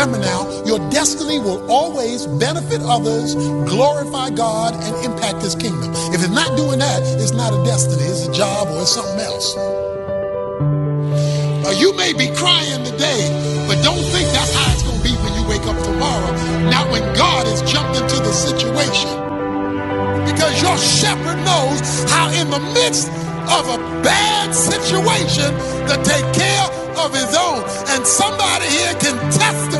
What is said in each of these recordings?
Remember now, your destiny will always benefit others, glorify God, and impact His kingdom. If it's not doing that, it's not a destiny, it's a job or it's something else. Uh, you may be crying today, but don't think that's how it's going to be when you wake up tomorrow. Not when God has jumped into the situation. Because your shepherd knows how, in the midst of a bad situation, to take care of his own. And somebody here can testify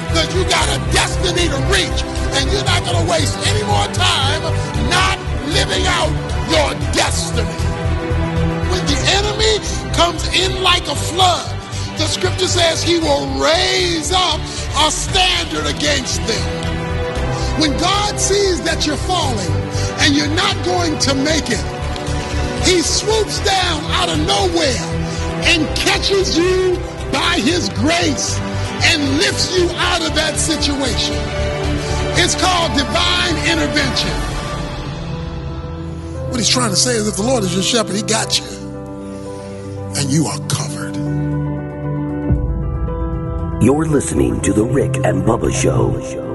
because you got a destiny to reach. And you're not going to waste any more time not living out your destiny. When the enemy comes in like a flood, the scripture says he will raise up a standard against them. When God sees that you're falling and you're not going to make it, He swoops down out of nowhere and catches you by His grace and lifts you out of that situation. It's called divine intervention. What He's trying to say is if the Lord is your shepherd, He got you. And you are covered. You're listening to The Rick and Bubba Show.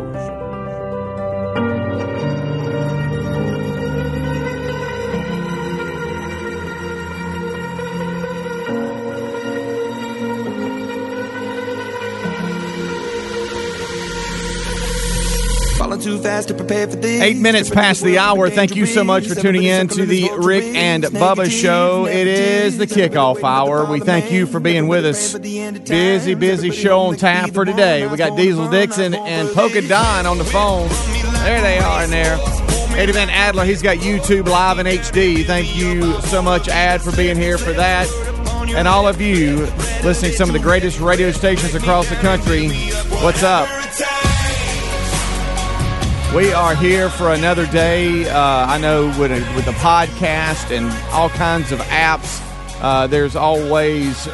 Too fast to prepare for this. Eight minutes past the hour. Thank you so much for tuning in to the Rick and Bubba Show. It is the kickoff hour. We thank you for being with us. Busy, busy show on tap for today. We got Diesel Dixon and Polka Don on the phone. There they are in there. Eddie Van Adler, he's got YouTube live in HD. Thank you so much, Ad, for being here for that. And all of you listening to some of the greatest radio stations across the country, what's up? We are here for another day. Uh, I know with a, with a podcast and all kinds of apps, uh, there's always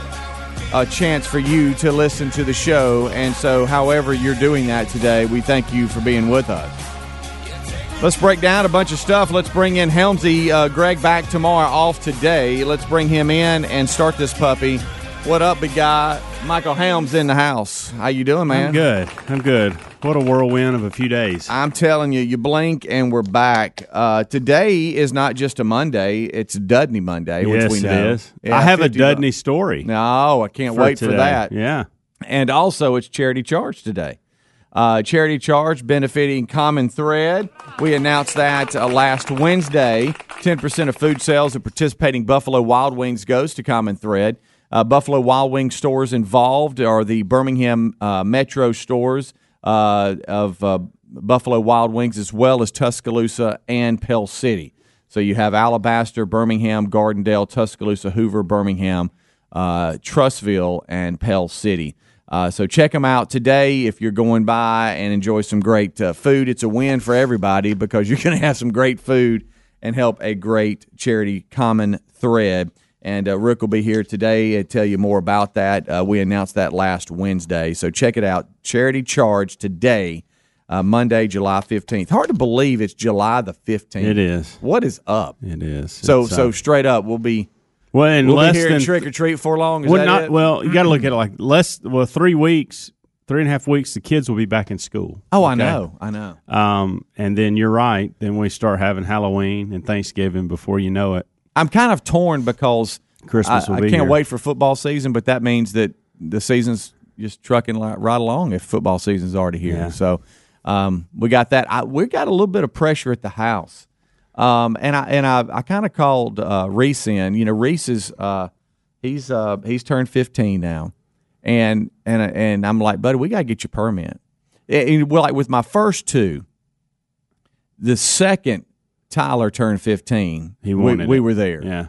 a chance for you to listen to the show. And so, however you're doing that today, we thank you for being with us. Let's break down a bunch of stuff. Let's bring in Helmsy uh, Greg back tomorrow, off today. Let's bring him in and start this puppy. What up, big guy? Michael Helms in the house. How you doing, man? I'm good. I'm good. What a whirlwind of a few days. I'm telling you, you blink and we're back. Uh, today is not just a Monday; it's Dudney Monday, yes, which we know. It is. Yeah, I have a Dudney story. No, I can't for wait today. for that. Yeah, and also it's Charity Charge today. Uh, charity Charge benefiting Common Thread. We announced that uh, last Wednesday. 10% of food sales at participating Buffalo Wild Wings goes to Common Thread. Uh, Buffalo Wild Wing stores involved are the Birmingham uh, Metro stores uh, of uh, Buffalo Wild Wings, as well as Tuscaloosa and Pell City. So you have Alabaster, Birmingham, Gardendale, Tuscaloosa, Hoover, Birmingham, uh, Trussville, and Pell City. Uh, so check them out today if you're going by and enjoy some great food. It's a win for everybody because you're going to have some great food and help a great charity common thread. And uh, Rick will be here today to tell you more about that. Uh, we announced that last Wednesday. So check it out. Charity Charge today, uh, Monday, July 15th. Hard to believe it's July the 15th. It is. What is up? It is. So, it's so up. straight up, we'll be. Well, we'll less be here than trick or treat for long. Is well, that not it? well. You got to look at it like less. Well, three weeks, three and a half weeks. The kids will be back in school. Oh, I know, I know. Um, and then you're right. Then we start having Halloween and Thanksgiving before you know it. I'm kind of torn because Christmas will I, be I can't here. wait for football season, but that means that the season's just trucking li- right along if football season's already here. Yeah. So um, we got that. I, we got a little bit of pressure at the house, um, and I and I, I kind of called uh, Reese in. You know, Reese is uh, He's uh he's turned 15 now, and and and I'm like, buddy, we gotta get your permit. And, and, like with my first two, the second Tyler turned 15, He we, wanted we it. were there. Yeah,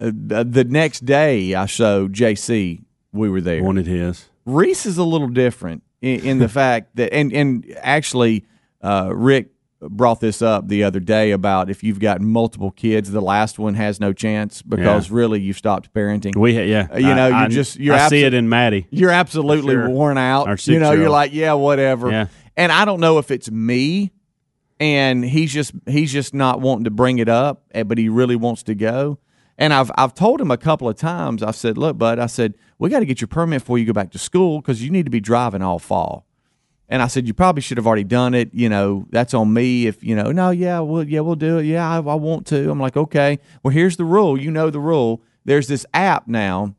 Uh, the next day, I showed JC we were there. wanted his. Reese is a little different in, in the fact that, and and actually, uh, Rick brought this up the other day about if you've got multiple kids, the last one has no chance because Yeah. really you've stopped parenting. We yeah, you know, I, you're just- you're I see it in Maddie. you're absolutely sure. worn out. You know, you're like, yeah, whatever. Yeah. And I don't know if it's me, and he's just he's just not wanting to bring it up, eh, but he really wants to go. And I've I've told him a couple of times. I said, look, bud, I said we got to get your permit before you go back to school because you need to be driving all fall. And I said, you probably should have already done it. You know, that's on me. If you know, no, yeah, well, yeah, we'll do it. Yeah, I, I want to. I'm like, okay. Well, here's the rule. You know the rule. There's this app now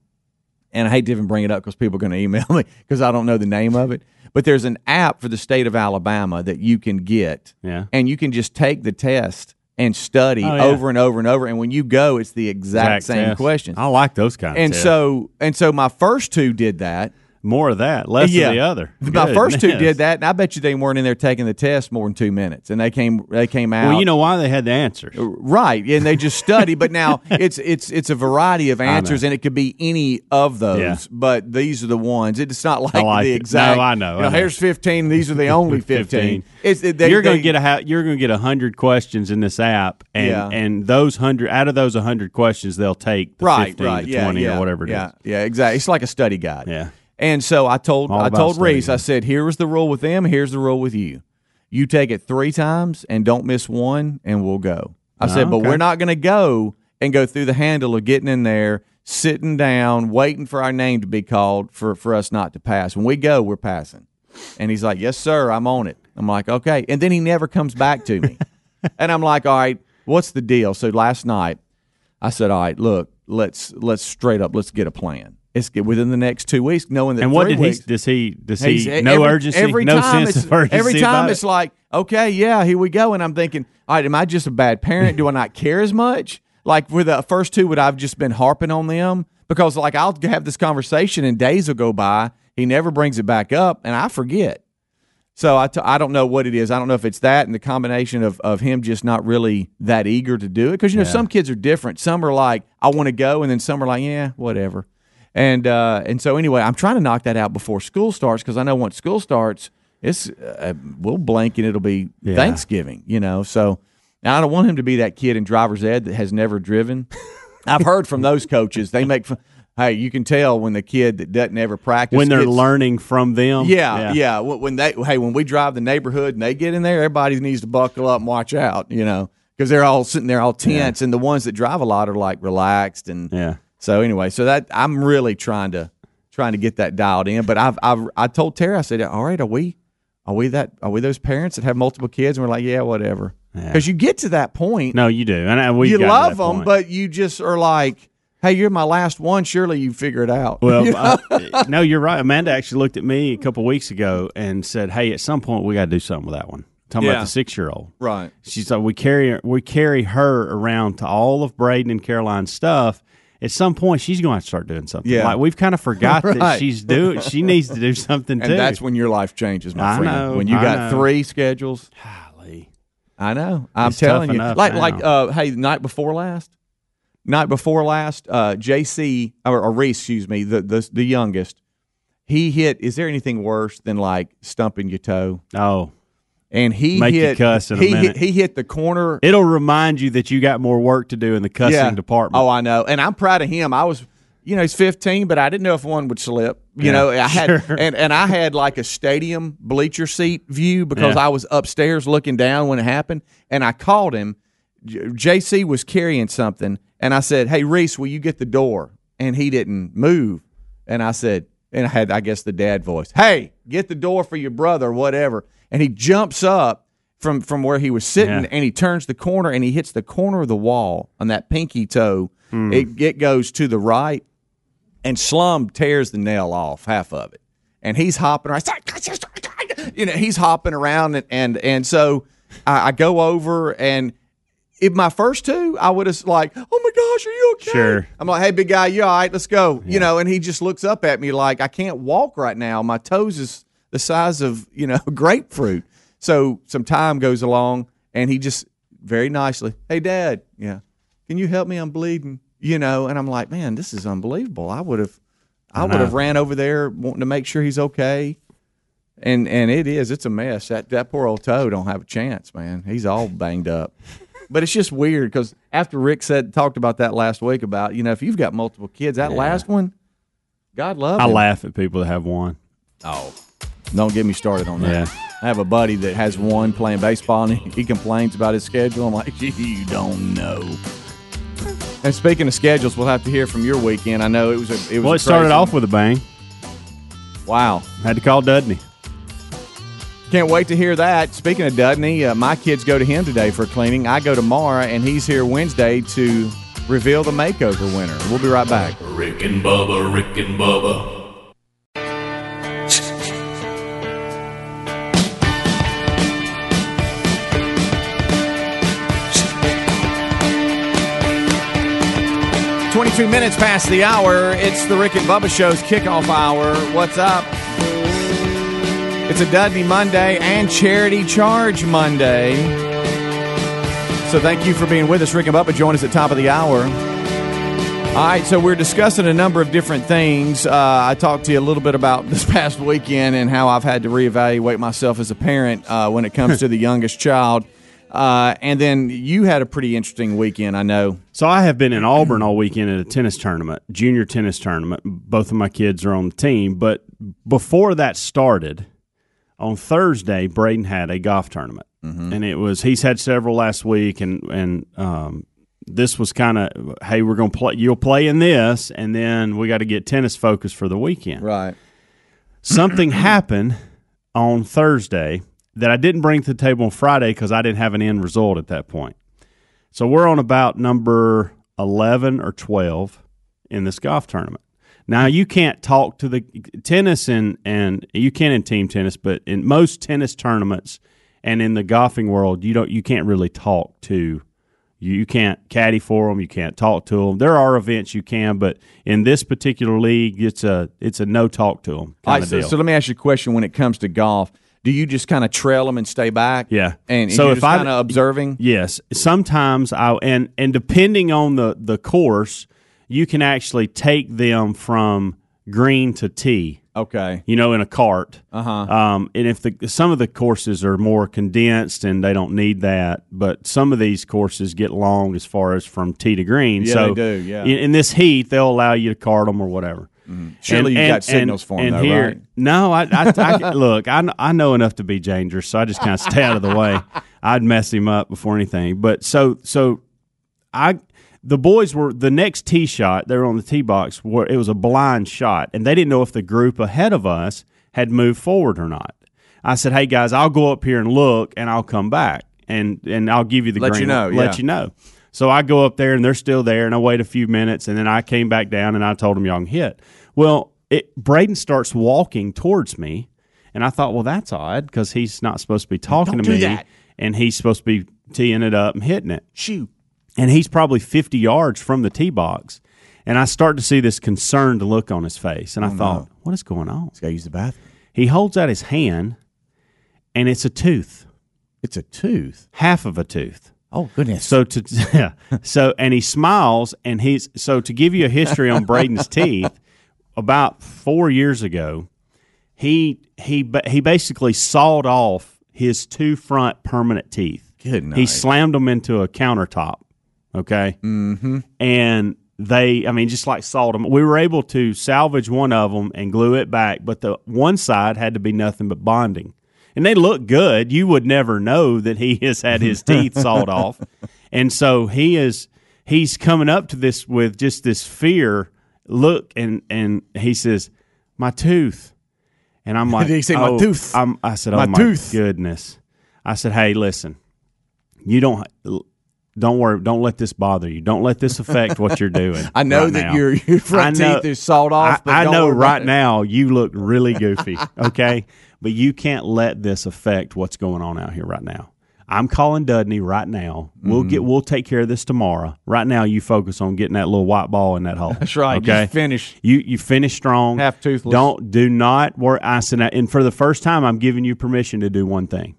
and I hate to even bring it up because people are going to email me because I don't know the name of it. But there's an app for the state of Alabama that you can get, Yeah. and you can just take the test and study Oh, yeah. over and over and over. And when you go, it's the exact, same test. questions. I like those kind of And tests. so, and so, my first two did that. More of that, less yeah, of the other. My first two did that, and I bet you they weren't in there taking the test more than two minutes, and they came, they came out. Well, you know why they had the answers. Uh, right, and they just study. but now it's it's it's a variety of answers, and it could be any of those. Yeah. But these are the ones. It's not like, like the it. exact. No, I know, You I know. here's fifteen. These are the only fifteen. It's they, you're going to get a you're going to get a hundred questions in this app, and Yeah. and those hundred out of those hundred questions, they'll take the right, 15 right, to yeah, twenty or whatever it is. yeah, Yeah, exactly. It's like a study guide. Yeah. And so I told All I told Reese, I said, here was the rule with them. Here's the rule with you. You take it three times and don't miss one, and we'll go. I said, ah, but okay. we're not going to go and go through the handle of getting in there, sitting down, waiting for our name to be called for for us not to pass. When we go, we're passing. And he's like, yes, sir, I'm on it. I'm like, okay. And then he never comes back to me. and I'm like, all right, what's the deal? So last night, I said, all right, look, let's let's straight up, let's get a plan. Let's within the next two weeks, knowing that And what three did weeks, he does he does he no every- urgency, Every no time sense it's, of urgency Every time it's it? like, okay, yeah, here we go. And I'm thinking, all right, am I just a bad parent? Do I not care as much? Like with the first two, would I've just been harping on them? Because like I'll have this conversation and days will go by. He never brings it back up, and I forget. So I, t- I don't know what it is. I don't know if it's that and the combination of, of him just not really that eager to do it. Because, you know, some kids are different. Some are like, I want to go. And then some are like, yeah, whatever. And uh, and so anyway, I'm trying to knock that out before school starts because I know once school starts, it's uh, we'll blink and it'll be Yeah. Thanksgiving, you know. So now I don't want him to be that kid in driver's ed that has never driven. I've heard from those coaches they make. fun Hey, you can tell when the kid that doesn't ever practice when they're gets- learning from them. yeah, yeah. When when they hey, when we drive the neighborhood and they get in there, everybody needs to buckle up and watch out, you know, because they're all sitting there all tense, and the ones that drive a lot are like relaxed and Yeah. So anyway, so that I'm really trying to trying to get that dialed in. But I've I've I told Terry, I said, all right, are we are we that are we those parents that have multiple kids and we're like, yeah, whatever, because you get to that point, No, you do, and we you love them, point. but you just are like, hey, you're my last one. Surely you figure it out. Well, I- uh, no, you're right. Amanda actually looked at me a couple weeks ago and said, "Hey, at some point we got to do something with that one." Talking Yeah. about the six year old, right. She's like, we carry we carry her around to all of Braden and Caroline's stuff. At some point, she's going to start doing something. Yeah. like we've kind of forgot that she's doing. She needs to do something And too. that's when your life changes, my I friend. know, when you I got know. three schedules. Golly. I know. I'm It's telling you. Like now. like uh hey, night before last. Night before last, uh JC or, or Reese, excuse me, the, the the youngest, he hit is there anything worse than like stumping your toe? Oh, And he Make hit cuss in he hit he hit the corner it'll remind you that you got more work to do in the cussing department. Oh, I know, and I'm proud of him. I was, you know, he's 15, but I didn't know if one would slip. You Yeah, know, I had sure. and and I had like a stadium bleacher seat view because Yeah. I was upstairs looking down when it happened, and I called him. JC was carrying something, and I said, "Hey, Reese, will you get the door?" And he didn't move, and I said, and I had, I guess, the dad voice, "Hey, get the door for your brother, whatever." And he jumps up from from where he was sitting, Yeah. and he turns the corner, and he hits the corner of the wall on that pinky toe. Hmm. It it goes to the right, and Slum tears the nail off half of it, and he's hopping around. You know, he's hopping around, and and, and so I, I go over, and if my first two, I would have like, oh my gosh, are you okay? Sure. I'm like, hey, big guy, you all right? Let's go. You know, and he just looks up at me like, I can't walk right now. My toes is the size of you know grapefruit. So some time goes along, and he just very nicely, hey, Dad, yeah, can you help me? I'm bleeding. You know, and I'm like, man, this is unbelievable. I would have, I, would have ran over there wanting to make sure he's okay. And and it is, it's a mess. That that poor old toe don't have a chance, man. He's all banged up. But it's just weird because after Rick said talked about that last week about you know if you've got multiple kids, that last one, God love I him. laugh at people that have one. Oh, don't get me started on that. Yeah. I have a buddy that has one playing baseball, and he, complains about his schedule. I'm like, you don't know. And speaking of schedules, we'll have to hear from your weekend. I know it was a it was. Well, it started off with a bang. wow. Had to call Dudney. Can't wait to hear that. Speaking of Dudney, uh, my kids go to him today for cleaning. I go tomorrow, and he's here Wednesday to reveal the makeover winner. We'll be right back. Rick and Bubba, Rick and Bubba. 22 minutes past the hour. It's the Rick and Bubba Show's kickoff hour. What's up? It's a Dudney Monday and Charity Charge Monday. So thank you for being with us. Rick and Bubba join us at top of the hour. All right, so we're discussing a number of different things. Uh, I talked to you a little bit about this past weekend and how I've had to reevaluate myself as a parent uh, when it comes to the youngest child. Uh, and then you had a pretty interesting weekend, I know. So I have been in Auburn all weekend at a tennis tournament, junior tennis tournament. Both of my kids are on the team, but before that started, on Thursday, Braden had a golf tournament, and it was he's had several last week, and and um, this was kind of hey, we're gonna play. You'll play in this, and then we got to get tennis focused for the weekend. Right. Something happened on Thursday that I didn't bring to the table on Friday because I didn't have an end result at that point. So we're on about number 11 or 12 in this golf tournament. Now you can't talk to the tennis and and you can in team tennis, but in most tennis tournaments and in the golfing world, you don't you can't really talk to you, can't caddy for them, you can't talk to them. There are events you can, but in this particular league, it's a it's a no talk to them All right, of so, deal. so let me ask you a question when it comes to golf. Do you just kind of trail them and stay back? Yeah. And, So you're if I- kind of observing? Yes, sometimes I and and depending on the the course, you can actually take them from green to tee. Okay. You know, in a cart. Uh huh. Um, and if the some of the courses are more condensed and they don't need that, but some of these courses get long as far as from tee to green. Yeah, so they do, yeah. In, in this heat, they'll allow you to cart them or whatever. Surely you got signals for and though, here, right? No, I, I, I look. I, I know enough to be dangerous, so I just kind of stay out of the way. I'd mess him up before anything. But so so, I the boys were the next tee shot. They were on the tee box where it was a blind shot, and they didn't know if the group ahead of us had moved forward or not. I said, "Hey guys, I'll go up here and look, and I'll come back, and and I'll give you the Let green you know, light- yeah. Let you know." So I go up there, and they're still there, and I wait a few minutes, and then I came back down, and I told them y'all can hit. Well, it, Braden starts walking towards me, and I thought, well, that's odd because he's not supposed to be talking Don't to me, that. and he's supposed to be teeing it up and hitting it Shoot. And he's probably 50 yards from the tee box. And I start to see this concerned look on his face. And I oh, thought, what is going on? He's Got to use the bathroom. He holds out his hand, and it's a tooth, It's a tooth. half of a tooth. Oh goodness. So to yeah, so and he smiles, and he's so to give you a history on Braden's teeth. About four years ago, he he he basically sawed off his two front permanent teeth. Good night. He slammed them into a countertop. Okay. Mm-hmm. And they, I mean, just like sawed them. We were able to salvage one of them and glue it back, but the one side had to be nothing but bonding. And they look good. You would never know that he has had his teeth sawed off. And so he is he's coming up to this with just this fear look and and he says, My tooth. And I'm like, Did he say, "My "Oh," tooth? I'm, I said, My "Oh my tooth." goodness!" I said, "Hey, listen, you don't don't worry. Don't let this bother you. Don't let this affect what you're doing. I know right that now. your your front know- teeth is sawed off. I, but I know right now you look really goofy. Okay, but you can't let this affect what's going on out here right now. I'm calling Dudney right now. We'll Mm-hmm. get we'll take care of this tomorrow. Right now, you focus on getting that little white ball in that hole. That's right. Okay, Just finish. You you finish strong. Half toothless. Don't do not worry. I said, and for the first time, I'm giving you permission to do one thing.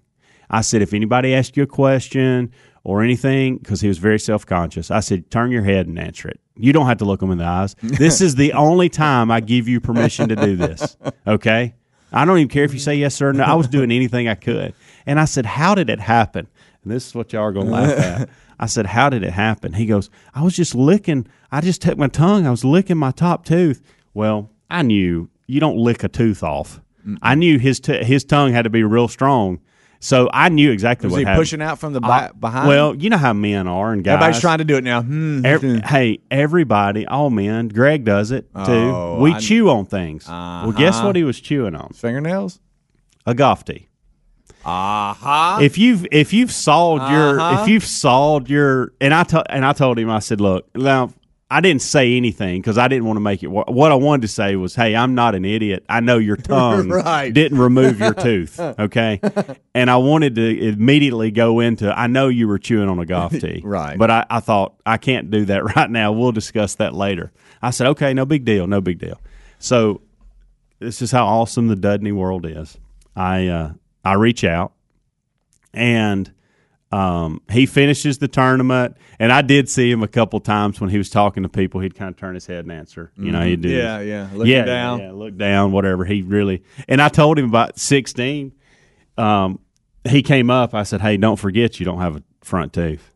I said, if anybody asks you a question or anything, because he was very self conscious, I said, turn your head and answer it. You don't have to look him in the eyes. This is the only time I give you permission to do this. Okay. I don't even care if you say yes or no. I was doing anything I could. And I said, How did it happen? And this is what y'all are going to laugh at. I said, How did it happen? He goes, I was just licking. I just took my tongue. I was licking my top tooth. Well, I knew you don't lick a tooth off. I knew his, t- his tongue had to be real strong. So I knew exactly Was what he happened. pushing out from the back, behind? Well, you know how men are and guys. everybody's trying to do it now. Hmm. Ev- hey, everybody, all men. Greg does it too. Oh, we I- chew on things. Well, guess Uh-huh. what he was chewing on? Fingernails. A golf tee. Aha. If you've if you've sawed your Uh-huh. if you've sawed your and I to, and I told him I said look now I didn't say anything because I didn't want to make it. wor- What I wanted to say was, "Hey, I'm not an idiot. I know your tongue Right. didn't remove your tooth, okay?" and I wanted to immediately go into, "I know you were chewing on a golf tee, Right. But I, I thought I can't do that right now. We'll discuss that later." I said, "Okay, no big deal, no big deal." So this is how awesome the Dudney world is. I uh, I reach out and um, he finishes the tournament. And I did see him a couple times when he was talking to people. He'd kind of turn his head and answer. You know, he'd do Yeah, this. yeah. Looking yeah, down. yeah, look down, whatever. He really. And I told him about sixteen. Um, he came up. I said, "Hey, don't forget you don't have a front tooth."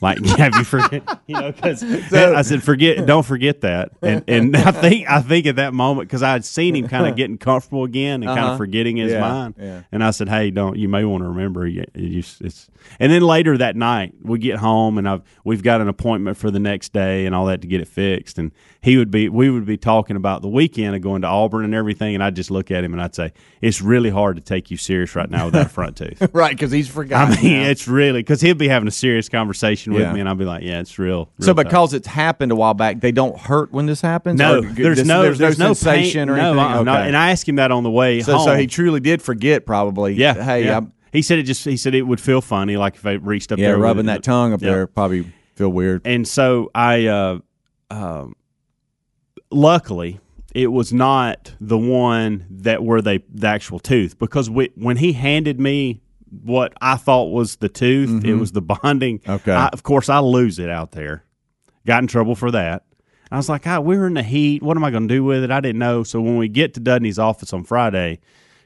Like, have you forget? You know, because I said, "Forget, don't forget that." And and I think I think at that moment because I had seen him kind of getting comfortable again and kind Uh-huh. of forgetting his Yeah, mind. yeah. And I said, "Hey, don't you may want to remember you, you, it's." And then later that night, we get home and I've we've got an appointment for the next day and all that to get it fixed. And he would be we would be talking about the weekend of going to Auburn and everything. And I'd just look at him and I'd say, "It's really hard to take you serious right now with that front tooth." right, because he's forgotten. I mean, now. it's really because he'll be having a serious conversation with Yeah. me, and I'll be like, "Yeah, it's real." so real tough." because it's happened a while back, they don't hurt when this happens. no, Or there's this- no there's, there's no, no sensation pain, or anything. No, Okay. and I asked him that on the way so, home. so he truly did forget, probably. yeah, Hey, yeah. He said it just he said it would feel funny like if I reached up yeah, there rubbing that tongue up there probably feel weird. and so I, uh, um, luckily, it was not the one that were they the actual tooth because we, when he handed me what I thought was the tooth, it was the bonding. Mm-hmm. Okay. I, of course, I lose it out there. Got in trouble for that. I was like, ah, we were in the heat. What am I going to do with it? I didn't know. So when we get to Dudney's office on Friday,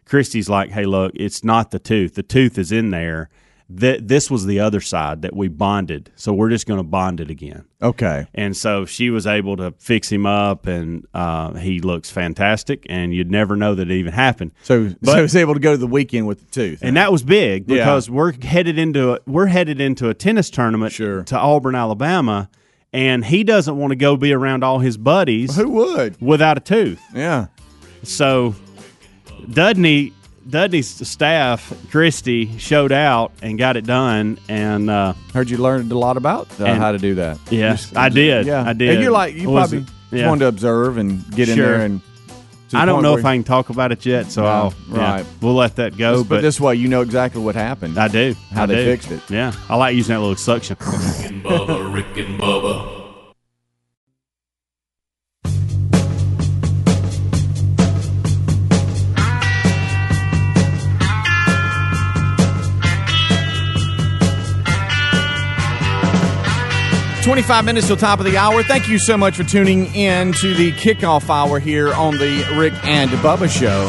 Christy's like, hey, look, it's not the tooth. The tooth is in there. Th- this was the other side that we bonded. So we're just going to bond it again. Okay. And so she was able to fix him up, and uh, he looks fantastic. And you'd never know that it even happened. So, But- so he's able to go to the weekend with the tooth. And that was big Yeah. because we're headed into a, we're headed into a tennis tournament Sure. to Auburn, Alabama, and he doesn't want to go be around all his buddies Who would? without a tooth. Yeah. So Dudney Dudney's staff, Christy, showed out and got it done, and uh, Heard you learned a lot about uh, And- how to do that. yes, I did. Yeah, I did. And you're like you Was probably it- just yeah. wanted to observe and get in there and. I don't know if I can talk about it yet, so No, I'll yeah, right. we'll let that go. But, But this way, you know exactly what happened. I do. how I they do. fixed it. Yeah, I like using that little suction. Rick and Bubba, Rick and Bubba. 25 minutes till top of the hour. Thank you so much for tuning in to the kickoff hour here on the Rick and Bubba Show.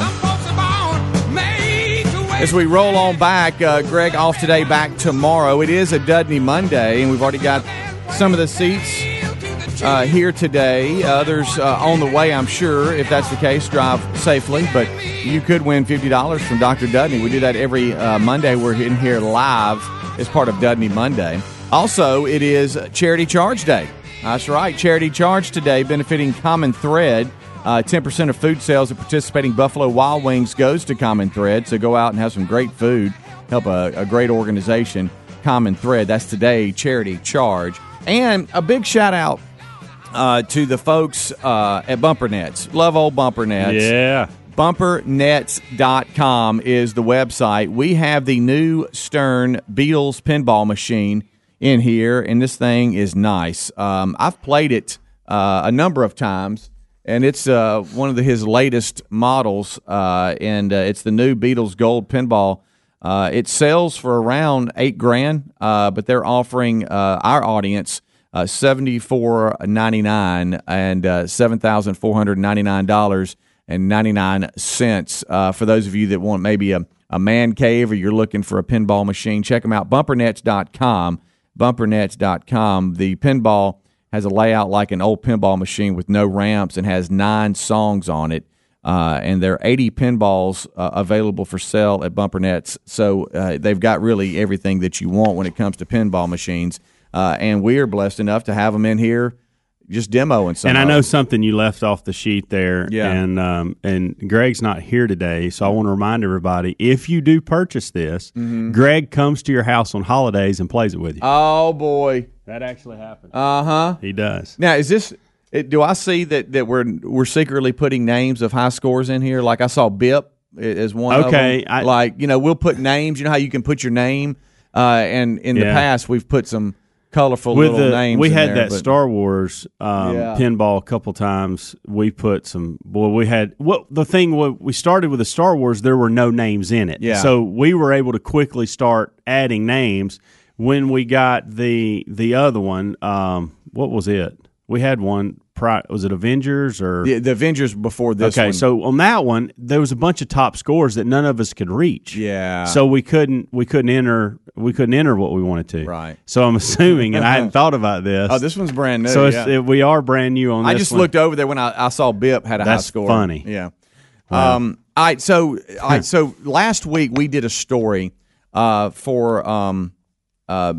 As we roll on back, uh, Greg off today, back tomorrow. It is a Dudney Monday, and we've already got some of the seats uh, here today. Others uh, on the way, I'm sure. If that's the case, drive safely. But you could win $50 from Dr. Dudney. We do that every uh, Monday. We're in here live as part of Dudney Monday. Also, it is Charity Charge Day. That's right, Charity Charge today, benefiting Common Thread. Uh, 10% of food sales at participating Buffalo Wild Wings goes to Common Thread. So go out and have some great food. Help a, a great organization, Common Thread. That's today, Charity Charge. And a big shout out uh, to the folks uh, at Bumper Nets. Love old Bumper Nets. yeah, Bumpernets.com is the website. We have the new Stern Beatles pinball machine in here, and this thing is nice. Um, I've played it uh, a number of times, and it's uh, one of the, his latest models, uh, and uh, it's the new Beatles Gold pinball. Uh, it sells for around eight grand, uh, but they're offering our audience uh, seventy four ninety nine and uh, seven thousand four hundred ninety nine dollars and ninety nine cents. Uh, for those of you that want maybe a, a man cave or you're looking for a pinball machine, check them out. Bumpernets.com. Bumpernets.com. The pinball has a layout like an old pinball machine with no ramps and has nine songs on it. Uh, and there are 80 pinballs uh, available for sale at Bumpernets. So uh, they've got really everything that you want when it comes to pinball machines. Uh, and we are blessed enough to have them in here just demoing some. And I know something you left off the sheet there. Yeah. And um, and Greg's not here today, so I want to remind everybody: if you do purchase this, Mm-hmm. Greg comes to your house on holidays and plays it with you. Oh boy. that actually happens. Uh huh. he does. Now is this? It, do I see that, that we're we're secretly putting names of high scores in here? Like I saw Bip as one. Okay. I- like you know we'll put names. You know how you can put your name. Uh, and in the past we've put some colorful With little the names. we had there, that but- Star Wars um, Yeah. pinball a couple times. We put some. boy. we had well the thing. We started with the Star Wars, there were no names in it. Yeah. So we were able to quickly start adding names. When we got the the other one, um, what was it? We had one. Pri- was it Avengers or The, the Avengers before this. okay, one. so on that one, there was a bunch of top scores that none of us could reach. Yeah. So we couldn't we couldn't enter we couldn't enter what we wanted to. Right. So I'm assuming, and I hadn't thought about this. oh, this one's brand new. so it's, yeah. it, we are brand new on I just one. looked over there when I, I saw Bip had a high score. funny. Yeah. Um. All right. So, all right. So last week we did a story, uh, for um, uh,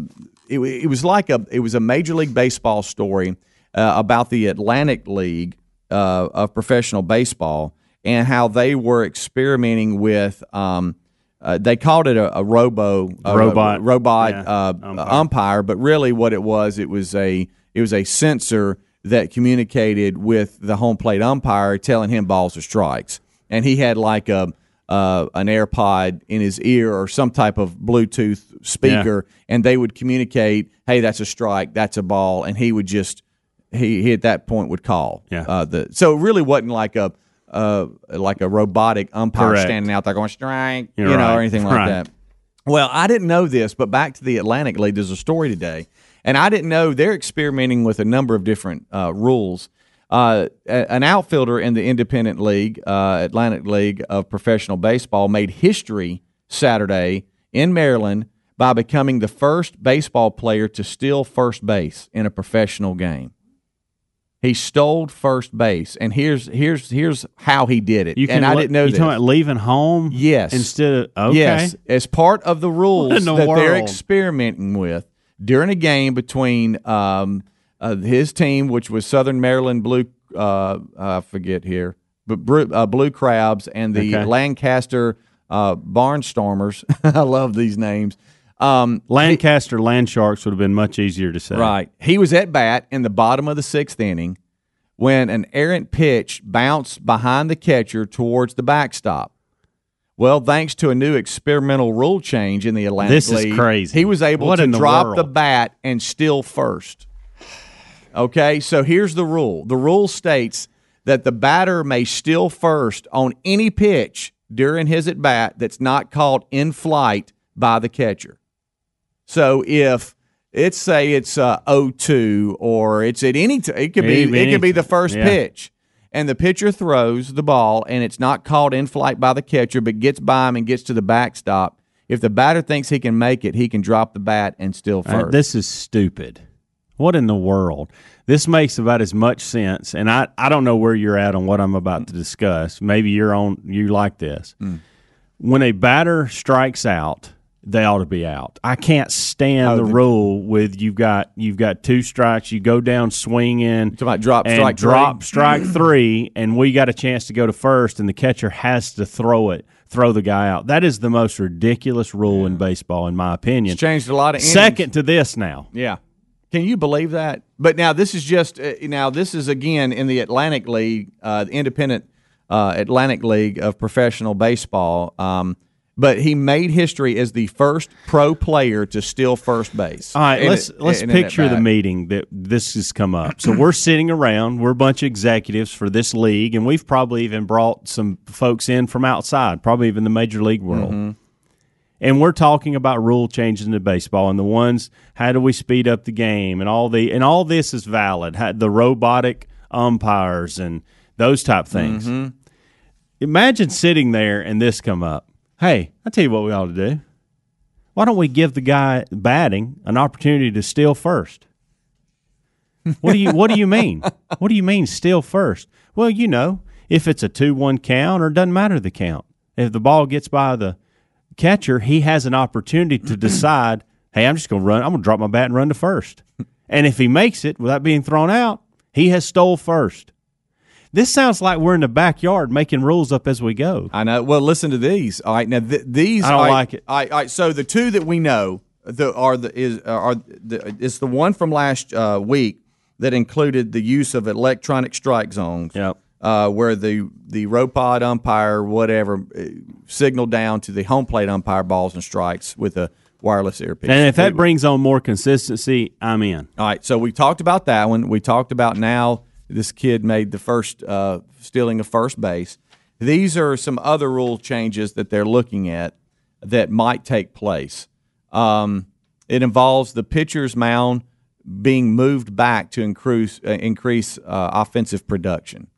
it, it was like a it was a Major League Baseball story uh, about the Atlantic League uh, of professional baseball and how they were experimenting with um. Uh, they called it a, a robo a Robot. robot Yeah, uh, umpire. umpire, but really what it was, it was a it was a sensor that communicated with the home plate umpire, telling him balls or strikes, and he had like a uh, an AirPod in his ear or some type of Bluetooth speaker, and they would communicate, "Hey, that's a strike, that's a ball," and he would just he, he at that point would call. Yeah. Uh, the so it really wasn't like a uh, like a robotic umpire Correct. standing out there going strike, You're you know, right. or anything like Right. that. Well, I didn't know this, but back to the Atlantic League, there's a story today, and I didn't know they're experimenting with a number of different uh, rules. Uh, an outfielder in the Independent League, uh, Atlantic League of Professional Baseball, made history Saturday in Maryland by becoming the first baseball player to steal first base in a professional game. He stole first base, and here's here's here's how he did it. You can and I let- didn't know You this. talking about leaving home? Yes. Instead of okay. Yes, as part of the rules the that they're experimenting with during a game between um, uh, his team, which was Southern Maryland Blue, uh, I forget here, but Blue, uh, Blue Crabs and the Okay. Lancaster uh, Barnstormers. I love these names. Um, Lancaster Land Sharks would have been much easier to say. Right. He was at bat in the bottom of the sixth inning when an errant pitch bounced behind the catcher towards the backstop. Well, thanks to a new experimental rule change in the Atlantic This is League, crazy. he was able What to the drop world? the bat and steal first. Okay, so here's the rule. The rule states that the batter may steal first on any pitch during his at bat that's not caught in flight by the catcher. So if it's say it's uh, 0-2 or it's at any t- it could be it could be the first Yeah. pitch and the pitcher throws the ball and it's not caught in flight by the catcher but gets by him and gets to the backstop. If the batter thinks he can make it, he can drop the bat and steal Uh, first. this is stupid. What in the world? This makes about as much sense, and I, I don't know where you're at on what I'm about to discuss. Maybe you're on you like this. Mm. When a batter strikes out, they ought to be out. I can't stand the, rule with you've got you've got two strikes, you go down swinging, about drop, and strike, drop three? strike three, and we got a chance to go to first, and the catcher has to throw it, throw the guy out. That is the most ridiculous rule in baseball, in my opinion. It's changed a lot of innings. Second to this now. Yeah. Can you believe that? But now this is just uh, now this is again in the Atlantic League, uh, the independent uh, Atlantic League of Professional Baseball. Um, but he made history as the first pro player to steal first base. All right, let's it- let's in- in at picture the meeting that this has come up. So we're sitting around, we're a bunch of executives for this league, and we've probably even brought some folks in from outside, probably even the major league world. Mm-hmm. And we're talking about rule changes in the baseball and the ones how do we speed up the game and all the and all this is valid. How, the robotic umpires and those type things. Mm-hmm. Imagine sitting there and this come up. Hey, I tell you what we ought to do. Why don't we give the guy batting an opportunity to steal first? What do you What do you mean? What do you mean steal first? Well, you know, if it's a two-one count or it doesn't matter the count. If the ball gets by the catcher, he has an opportunity to decide. Hey, I'm just going to run. I'm going to drop my bat and run to first. And if he makes it without being thrown out, he has stole first. This sounds like we're in the backyard making rules up as we go. I know. Well, listen to these. All right, now th- these. I don't like it. All right, all right, so the two that we know the, are the is are the, it's the one from last uh, week that included the use of electronic strike zones. Yep. Uh, where the the robot umpire, whatever, uh, signaled down to the home plate umpire balls and strikes with a wireless earpiece. And if that brings on more consistency, I'm in. All right, so we talked about that one. We talked about now this kid made the first uh, stealing of first base. These are some other rule changes that they're looking at that might take place. Um, it involves the pitcher's mound being moved back to increase uh, increase uh, offensive production.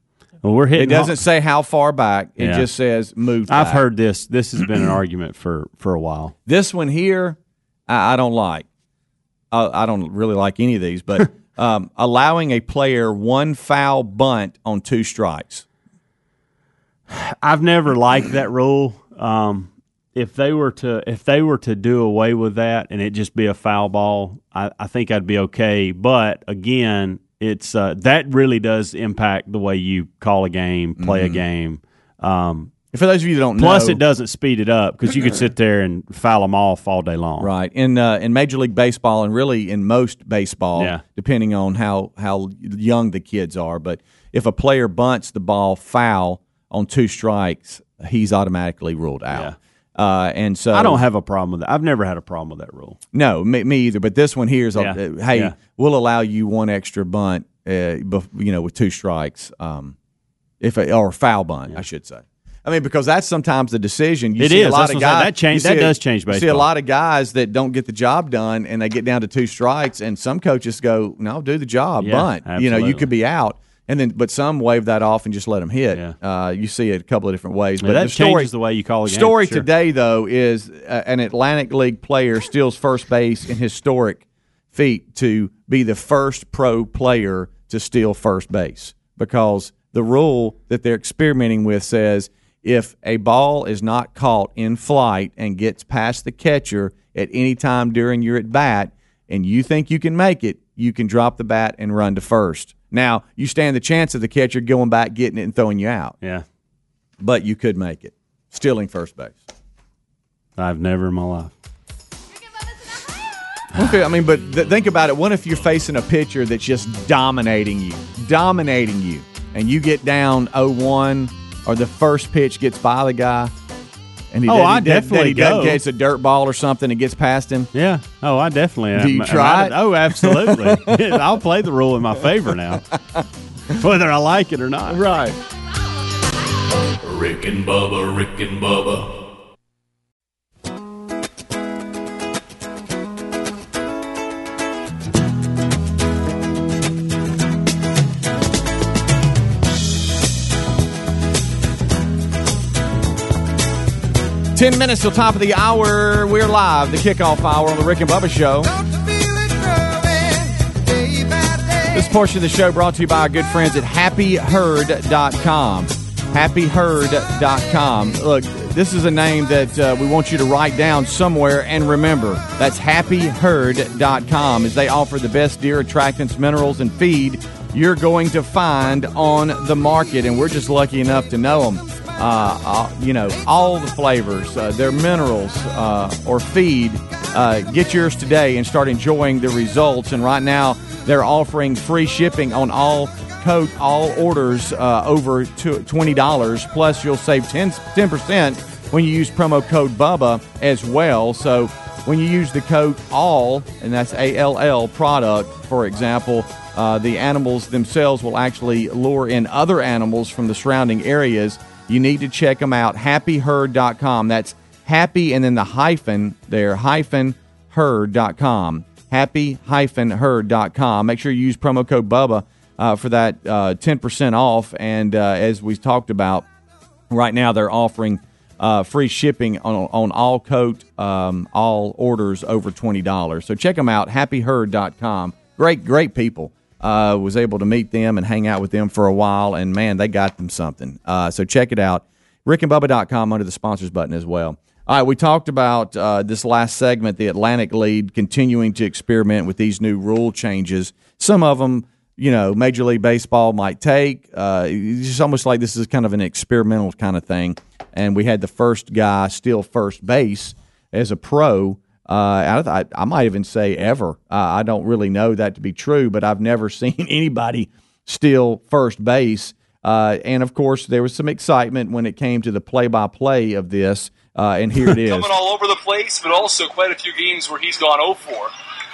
Well, we're hitting. It doesn't say how far back. It Yeah. just says moved. I've back. heard this. This has been an argument for for a while. This one here, I, I don't like. I, I don't really like any of these, but um, allowing a player one foul bunt on two strikes. I've never liked that rule. Um, if they were to if they were to do away with that and it just be a foul ball, I, I think I'd be okay. But again, it's uh, that really does impact the way you call a game, play a game. Um, For those of you that don't know plus, know, it doesn't speed it up because you could sit there and foul them off all day long. right in uh, in Major League Baseball and really in most baseball, Yeah. depending on how how young the kids are. But if a player bunts the ball foul on two strikes, he's automatically ruled out. Uh, and so I don't have a problem with that. I've never had a problem with that rule. No, me, me either. But this one here is, a- Yeah. uh, hey, Yeah. we'll allow you one extra bunt, uh, bef- you know, with two strikes, um, if a, or foul bunt, I should say. I mean, because that's sometimes the decision. You It see a lot That's of what I'm saying. guys That change- that a- does change you See a lot of guys that don't get the job done, and they get down to two strikes, and some coaches go, "No, do the job, Yeah, bunt." You know, you could be out, and then but some wave that off and just let them hit. Yeah. Uh, you see it a couple of different ways. Yeah, but that the story, changes the way you call a game, Story sure. today, though, is uh, an Atlantic League player steals first base in historic feat to be the first pro player to steal first base because the rule that they're experimenting with says if a ball is not caught in flight and gets past the catcher at any time during your at bat and you think you can make it, you can drop the bat and run to first. Now, you stand the chance of the catcher going back, getting it, and throwing you out, Yeah, but you could make it, stealing first base. I've never in my life. Okay, I mean, but th- think about it. What if you're facing a pitcher that's just dominating you, dominating you, and you get down 0-1, or the first pitch gets by the guy, and he Oh, doesn't- I he doesn't- definitely he doesn't go. get it's a dirt ball or something and gets past him. Yeah. Oh, I definitely. Do you am. try I- it? Oh, absolutely. I'll play the rule in my favor now, whether I like it or not. Right. Rick and Bubba, Rick and Bubba. Ten minutes till top of the hour. We're live, the kickoff hour on the Rick and Bubba Show. This portion of the show brought to you by our good friends at happyherd.com. Happyherd.com. Look, this is a name that uh, we want you to write down somewhere and remember. That's happyherd.com as they offer the best deer attractants, minerals, and feed you're going to find on the market. And we're just lucky enough to know them. Uh, you know, all the flavors, uh, their minerals uh, or feed. Get yours today and start enjoying the results. And right now, they're offering free shipping on all coat all orders uh, over to twenty dollars. Plus, you'll save 10 percent when you use promo code Bubba as well. So when you use the code all, and that's A L L product, for example, uh, the animals themselves will actually lure in other animals from the surrounding areas. You need to check them out. HappyHerd.com. That's happy and then the hyphen there, hyphen herd.com. Happy hyphen herd.com. Make sure you use promo code Bubba uh, for that uh, 10% off. And uh, as we talked about, right now they're offering uh, free shipping on, on all coat, um, all orders over $20. So check them out, happyherd.com. Great, great people. Uh, was able to meet them and hang out with them for a while, and man, they got them something. Uh, so check it out. RickandBubba.com under the sponsors button as well. All right, we talked about uh, this last segment, the Atlantic League continuing to experiment with these new rule changes. Some of them, you know, Major League Baseball might take. Uh, it's just almost like this is kind of an experimental kind of thing. And we had the first guy steal first base as a pro. Uh, I, I, might even say ever. Uh, I don't really know that to be true, but I've never seen anybody steal first base. Uh, and of course, there was some excitement when it came to the play-by-play of this. Uh, and here it is. Coming all over the place, but also quite a few games where he's gone 0 4.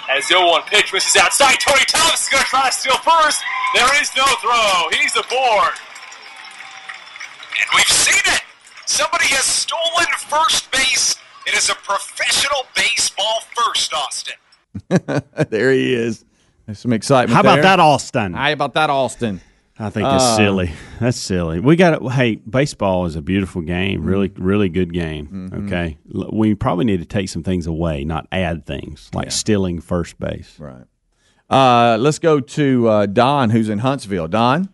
As the 0 1 pitch misses outside, Tony Thomas is going to try to steal first. There is no throw. He's aboard. And we've seen it. Somebody has stolen first base. It is a professional baseball first, Austin. there he is. There's some excitement. How about there. that, Austin? How about that, Austin? I think it's Uh, silly. That's silly. We got to, hey, baseball is a beautiful game. Really, really good game. Okay. We probably need to take some things away, not add things like stealing first base. Right. Uh, let's go to uh, Don, who's in Huntsville. Don.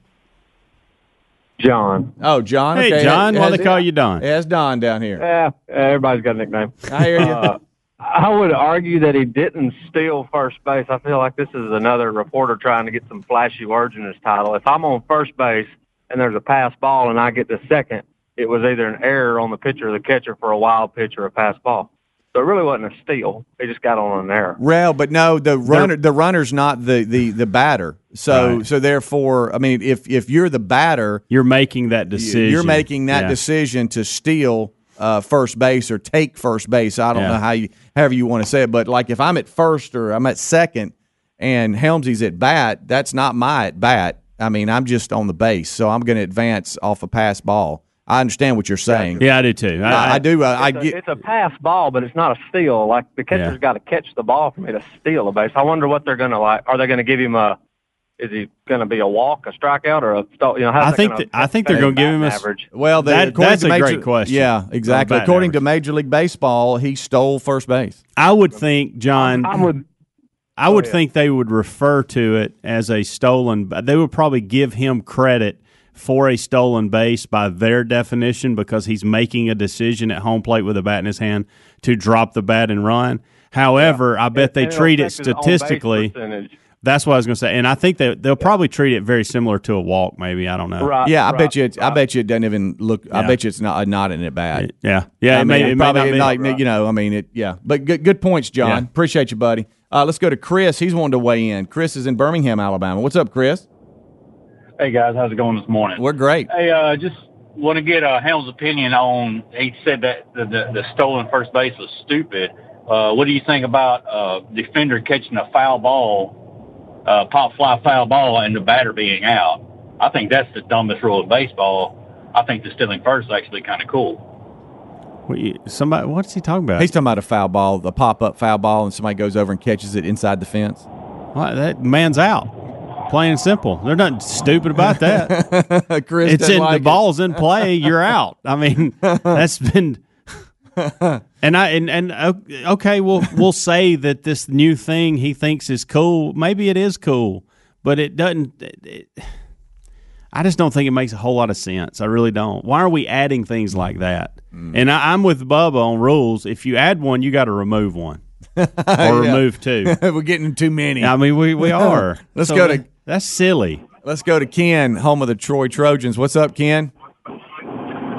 John. Oh, John. Hey, okay. John, It why they call you Don? It has Don down here. Yeah, everybody's got a nickname. I hear you. Uh, I would argue that he didn't steal first base. I feel like this is another reporter trying to get some flashy words in his title. If I'm on first base and there's a pass ball and I get the second, it was either an error on the pitcher or the catcher for a wild pitch or a pass ball. So it really wasn't a steal. He just got on an error. Well, but no, the runner, the runner's not the the the batter. So Right. so therefore, I mean, if if you're the batter, You're making that decision. you're making that Yeah. decision to steal uh, first base or take first base. I don't Yeah. know how you however you want to say it, but like if I'm at first or I'm at second and Helmsy's at bat, that's not my at bat. I mean, I'm just on the base, so I'm going to advance off a pass ball. I understand what you're saying. Yeah, I do too. I, I do. uh, I, I It's a, get. it's a pass ball, but it's not a steal. Like the catcher's Yeah. got to catch the ball for me to steal a base. I wonder what they're going to like. Are they going to give him a? Is he going to be a walk, a strikeout, or a stall? You know, how's I think gonna that- I think they're gonna give him a average. Well, the, That- that's a Major, great question. Yeah, exactly. Batting According to. Major League Baseball, he stole first base. I would think, John. I would. I would think they would refer to it as a stolen. They would probably give him credit for a stolen base by their definition because he's making a decision at home plate with a bat in his hand to drop the bat and run. However, I bet they it'll treat it affect on-base statistically. Percentage. That's what I was going to say, and I think that they'll probably treat it very similar to a walk. Maybe I don't know. Right, Yeah, I right, bet you. It's, I bet you it doesn't even look. I Yeah. bet you it's not not in it bad. Yeah, yeah. I it mean, may, it it may probably not be. not, you know. I mean, it. Yeah, but good good points, John. Yeah. Appreciate you, buddy. Uh, let's go to Chris. He's wanting to weigh in. Chris is in Birmingham, Alabama. What's up, Chris? Hey guys, how's it going this morning? We're great. Hey, uh, just want to get uh, Helm's opinion on. He said that the, the, the stolen first base was stupid. Uh, what do you think about uh, defender catching a foul ball, uh, pop fly foul ball, and the batter being out? I think that's the dumbest rule in baseball. I think the stealing first is actually kind of cool. What you- Somebody, what's he talking about? He's talking about a foul ball, the pop up foul ball, and somebody goes over and catches it inside the fence. What, that man's out. Plain and simple. There's nothing stupid about that. Chris, it's in like the it. ball's in play. You're out. I mean, that's been. And I and and okay, we'll we'll say that this new thing he thinks is cool. Maybe it is cool, but it doesn't. It, I just don't think it makes a whole lot of sense. I really don't. Why are we adding things like that? Mm. And I, I'm with Bubba on rules. If you add one, you got to remove one or remove two. We're getting too many. I mean, we we are. Let's So go to- That's silly. Let's go to Ken, home of the Troy Trojans. What's up, Ken?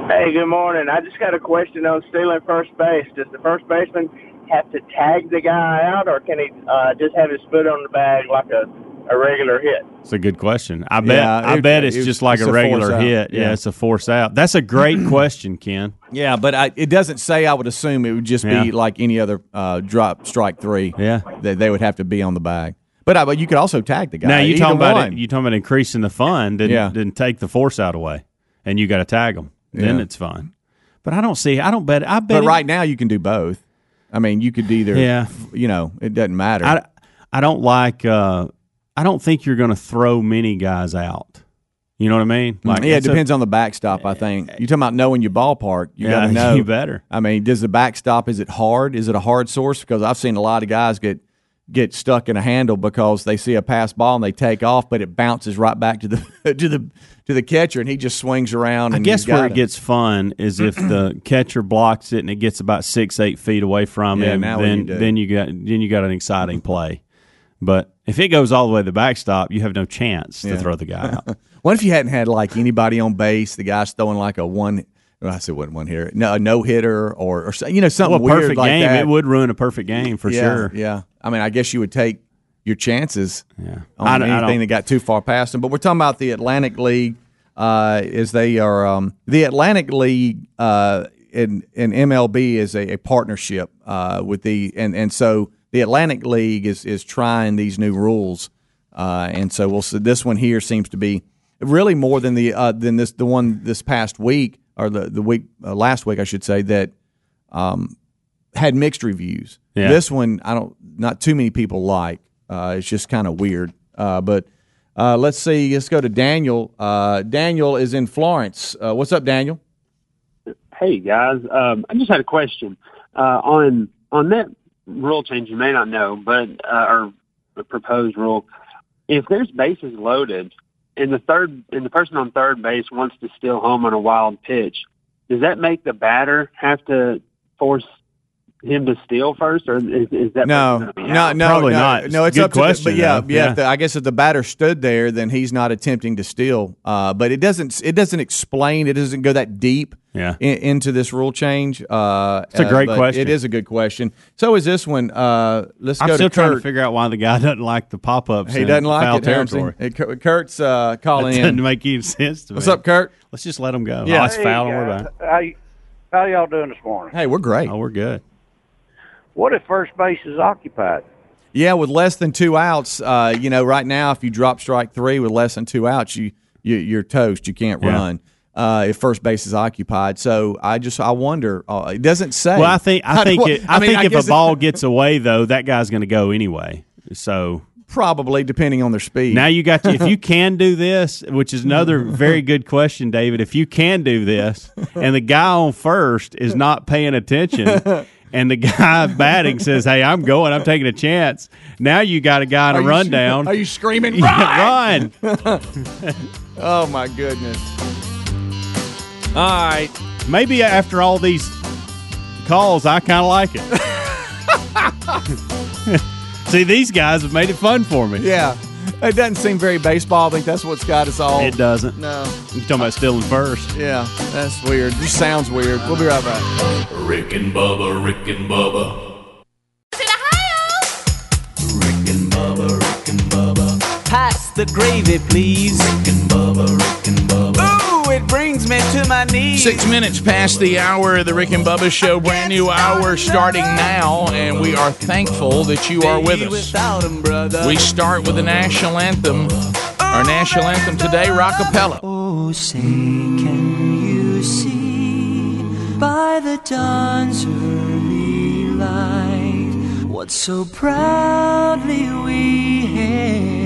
Hey, good morning. I just got a question on stealing first base. Does the first baseman have to tag the guy out, or can he uh, just have his foot on the bag like a a regular hit? It's a good question. I bet. Yeah, I it- bet it's it- just like it's a a regular force out. hit. Yeah. Yeah. it's a force out. That's a great question, Ken. Yeah, but I, it doesn't say. I would assume it would just Yeah. be like any other uh, drop strike three. Yeah. they, they would have to be on the bag. But I, but you could also tag the guy. now you Either talking about it, you talking about increasing the fun, then Yeah. then take the force out away, and you got to tag them. Then Yeah. it's fine. But I don't see. I don't bet. I bet. But it- right now you can do both. I mean, you could either. Yeah. You know, it doesn't matter. I, I don't like. Uh, I don't think you're going to throw many guys out. You know what I mean? Like, yeah, it it's a- depends on the backstop. I think you're talking about knowing your ballpark. You Yeah, got to know. you better. I mean, does the backstop is it hard? Is it a hard source? Because I've seen a lot of guys get get stuck in a handle because they see a pass ball and they take off, but it bounces right back to the to the to the catcher, and he just swings around. I guess where it gets fun is if the catcher blocks it and it gets about six, eight feet away from Yeah, him. then you then you got then you got an exciting play. But if it goes all the way to the backstop, you have no chance to throw the guy out. What if you hadn't had like anybody on base? The guy's throwing like a one. Well, I said one one here, no a no hitter or or you know something well, weird perfect like game. that. It would ruin a perfect game for yeah, sure. Yeah, I mean, I guess you would take your chances Yeah. on I don't- I anything that got too far past them. But we're talking about the Atlantic League. Uh, is they are um, the Atlantic League uh, in in MLB is a, a partnership uh, with the and and so the Atlantic League is is trying these new rules, uh, and so we'll see. This one here seems to be really more than the uh, than this the one this past week or the the week uh, last week I should say that um, had mixed reviews. Yeah. This one, I don't, not too many people like. Uh, it's just kind of weird. Uh, but uh, let's see. Let's go to Daniel. Daniel is in Florence. What's up, Daniel? Hey guys, um, I just had a question on on that rule change. You may not know, but or the proposed rule. If there's bases loaded and the third and the person on third base wants to steal home on a wild pitch, does that make the batter have to force him to steal first, or is, is that No, person gonna be no, no, Probably no, not. No, it's Good up to the, question, but yeah, though. yeah. Yeah. if the- I guess if the batter stood there, then he's not attempting to steal. Uh, but it doesn't. It doesn't explain. It doesn't go that deep. Yeah. in- into this rule change. Uh, It's a uh, great but question. It is a good question. So is this one. Uh, let's I'm go still to trying Kurt. to figure out why the guy doesn't like the pop ups. he doesn't like foul it. Territory. Hey, Kurt- Kurt's uh, calling That in. doesn't make any sense to What's me. up, Kurt? Let's just let him go. Yeah. Oh, it's foul. Don't worry about it. How, y- how y'all doing this morning? Hey, we're great. Oh, we're good. What if first base is occupied? Yeah, with less than two outs, uh, you know, right now, if you drop strike three with less than two outs, you, you you're toast. You can't Yeah. run uh, if first base is occupied. So I just I wonder. Uh, it doesn't say. Well, I think I How do think it, I, mean, think if a ball gets away though, that guy's going to go anyway. So probably depending on their speed. now you got to, if you can do this, which is another very good question, David. If you can do this, and the guy on first is not paying attention. And the guy batting says, "Hey, I'm going. I'm taking a chance." Now you got a guy on Are a rundown. Are you screaming? Run! run. oh my goodness! All right. Maybe after all these calls, I kind of like it. See, these guys have made it fun for me. Yeah, it doesn't seem very baseball. I think that's what's got us all. It doesn't. No. You're talking about stealing first. Yeah, that's weird. Just sounds weird. We'll be right back. Rick and Bubba, Rick and Bubba. Rick and Bubba, Rick and Bubba. Pass the gravy, please. Rick and Bubba, Rick and Bubba. Ooh, it brings me to my knees. Six minutes past the hour of the Rick and Bubba Show. Brand new hour starting now, and we are thankful that you are with us. Without 'em, brother. We start with the national anthem. Our oh, national anthem today, Rockapella. Oh, say, can you see by the dawn's early light what so proudly we hailed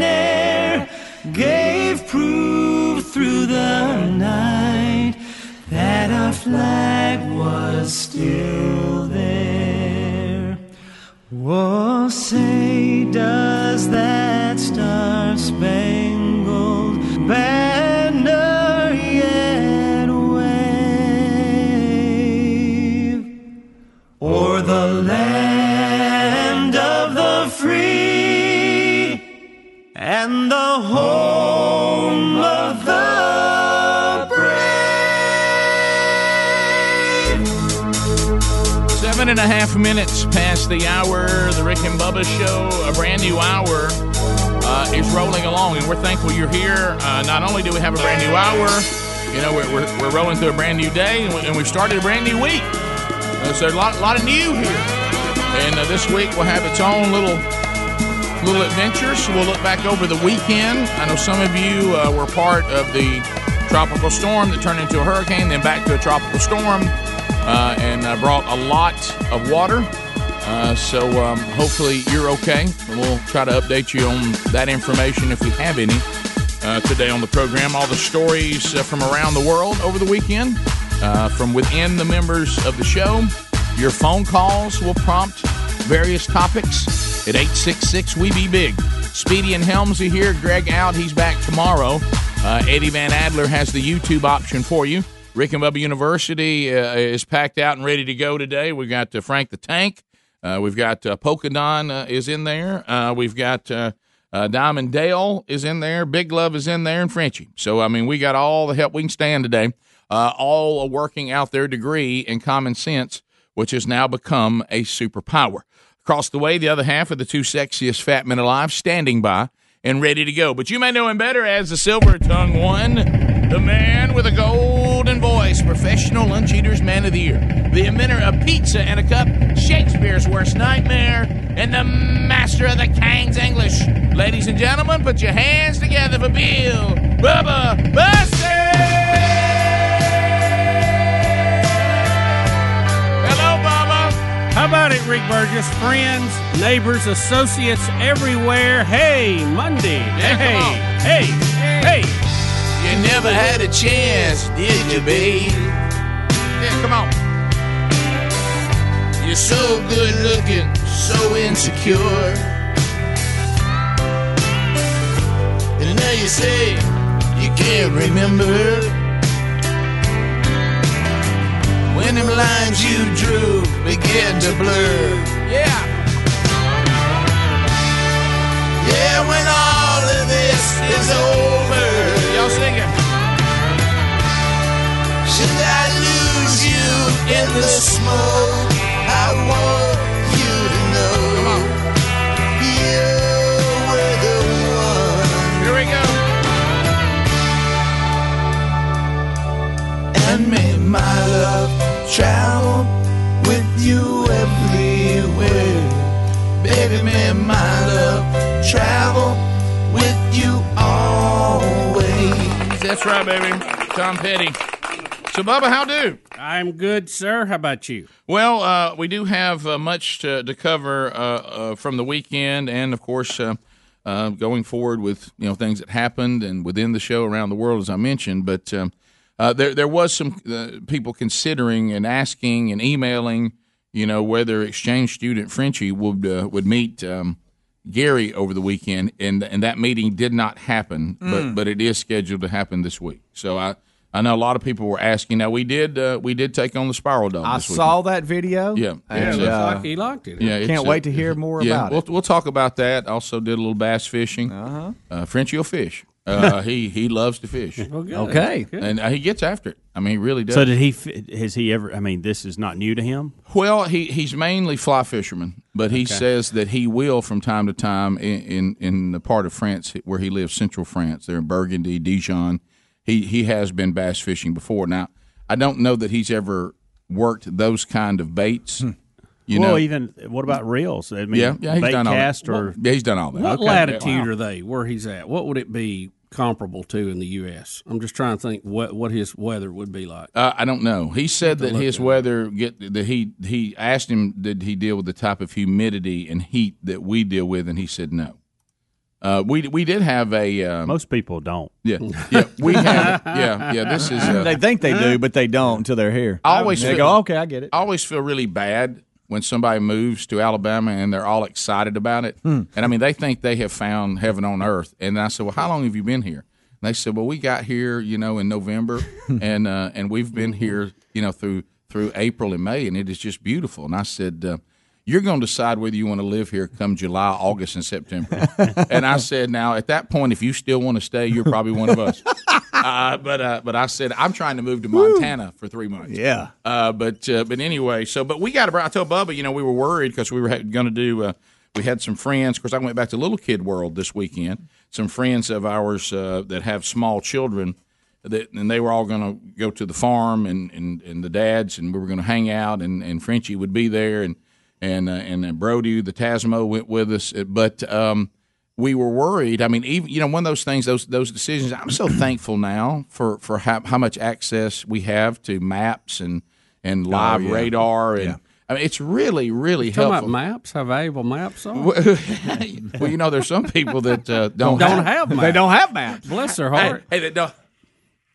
gave proof through the night that our flag was still there. Oh, say, does that star spangled banner yet wave? O'er the land of the free and the home. A half minutes past the hour. The Rick and Bubba Show, a brand new hour, uh, is rolling along, and we're thankful you're here. Uh, not only do we have a brand new hour, you know, we're, we're, we're rolling through a brand new day, and, we, we've started a brand new week. Uh, so a lot, lot of new here. And uh, this week will have its own little little adventures. We'll look back over the weekend. I know some of you uh, were part of the tropical storm that turned into a hurricane, then back to a tropical storm, uh, and uh, brought a lot of water. Uh, so um, hopefully you're okay. We'll try to update you on that information if we have any uh, today on the program. All the stories uh, from around the world over the weekend, from within the members of the show. Your phone calls will prompt various topics at 866 We Be Big. Speedy and Helmsy here. Greg out. He's back tomorrow. Eddie Van Adler has the YouTube option for you. Rick and Bubba University uh, is packed out and ready to go today. We've got uh, Frank the Tank. Uh, we've got uh, Polka Don uh, is in there. Uh, we've got uh, Diamond Dale is in there. Big Love is in there, and Frenchie. So I mean, we got all the help we can stand today. All working out their degree in common sense, which has now become a superpower. Across the way, the other half of the two sexiest fat men alive, standing by and ready to go. But you may know him better as the silver tongue one, the man with a golden professional lunch eaters man of the year, the inventor of pizza and a cup, Shakespeare's worst nightmare, and the master of the King's English. Ladies and gentlemen, put your hands together for Bill Bubba Bussey! Hello, Bubba. How about it, Rick Burgess? Friends, neighbors, associates everywhere. Hey, Monday. Yeah, hey, on. hey, hey. You never had a chance, did you, babe? Yeah, come on. You're so good looking, so insecure. And now you say you can't remember when them lines you drew began to blur. Yeah. Yeah, when all of this is over. Should I lose you in the smoke? I want you to know. You were the one. Here we go. And may my love travel with you everywhere. Baby, may my love travel with you always. That's right, baby. Tom Petty. So, Bubba, how do? I'm good, sir. How about you? Well, uh, we do have uh, much to, to cover uh, uh, from the weekend, and of course, uh, uh, going forward with you know things that happened and within the show around the world, as I mentioned. But um, uh, there there was some uh, people considering and asking and emailing, you know, whether exchange student Frenchie would uh, would meet. Um, Gary over the weekend, and and that meeting did not happen, but Mm. but it is scheduled to happen this week. So I I know a lot of people were asking. Now we did uh, we did take on the Spiral Dome. I this saw that video. Yeah, and, it's, looks uh, like he liked it. Yeah, Can't uh, wait to hear more yeah, about we'll, it. We'll talk about that. Also, did a little bass fishing. Uh-huh. Uh, Frenchie will fish. Uh, he he loves to fish. Well, good. Okay. Good. and uh, he gets after it. I mean, he really does. So did he? Has he ever? I mean, this is not new to him. Well, he he's mainly fly fisherman, but he says that he will from time to time in, in in the part of France where he lives, central France, there in Burgundy, Dijon. He he has been bass fishing before. Now, I don't know that he's ever worked those kind of baits. You well, know, even what about reels? I mean, yeah, yeah, he's bait done all cast that. or yeah, he's done all that. What Okay. latitude Wow. are they? Where he's at? What would it be comparable to in the U.S.? I'm just trying to think what what his weather would be like. Uh, I don't know. He said that his at it. weather get that he he asked him did he deal with the type of humidity and heat that we deal with, and he said no. Uh, we we did have a um, most people don't. yeah yeah we have yeah yeah this is uh, they think they do, but they don't until they're here. I always they feel- go, okay, I get it. I always feel really bad when somebody moves to Alabama and they're all excited about it. Hmm. And I mean, they think they have found heaven on earth. And I said, well, how long have you been here? And they said, well, we got here, you know, in November, and uh, and we've been here, you know, through through April and May, and it is just beautiful. And I said. You're going to decide whether you want to live here come July, August, and September. and I said, now at that point, if you still want to stay, you're probably one of us. uh, but uh, but I said I'm trying to move to Montana for three months. Yeah. Uh, but uh, but anyway, so but we got to. I told Bubba, you know, we were worried because we were going to do. Uh, we had some friends. Of course, I went back to Little Kid World this weekend. Some friends of ours uh, that have small children. That, and they were all going to go to the farm and, and, and the dads and we were going to hang out and, and Frenchie would be there and and uh, and uh, Brody the Tasmo went with us but um, we were worried I mean even you know one of those things those those decisions I'm so thankful now for for how, how much access we have to maps and and live yeah. radar and I mean it's really really Talking helpful about maps, how valuable maps are. well, you know, there's some people that uh, don't Don't have maps. They don't have maps. Bless their Hey, heart. Hey, they don't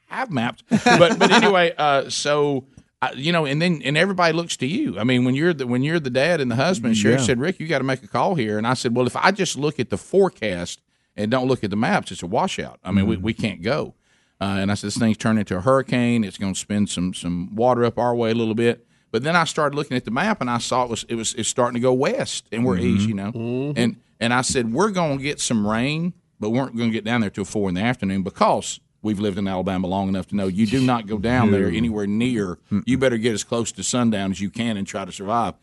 have maps. But but anyway, uh, so uh, you know, and then and everybody looks to you. I mean, when you're the when you're the dad and the husband, Sherry Yeah. said, "Rick, you got to make a call here." And I said, "Well, if I just look at the forecast and don't look at the maps, it's a washout. I mean, we, we can't go." Uh, and I said, "This thing's turned into a hurricane. It's going to spin some some water up our way a little bit." But then I started looking at the map and I saw it was it was it's starting to go west and we're east, you know. And and I said we're going to get some rain, but we aren't going to get down there till four in the afternoon because we've lived in Alabama long enough to know you do not go down there anywhere near. You better get as close to sundown as you can and try to survive.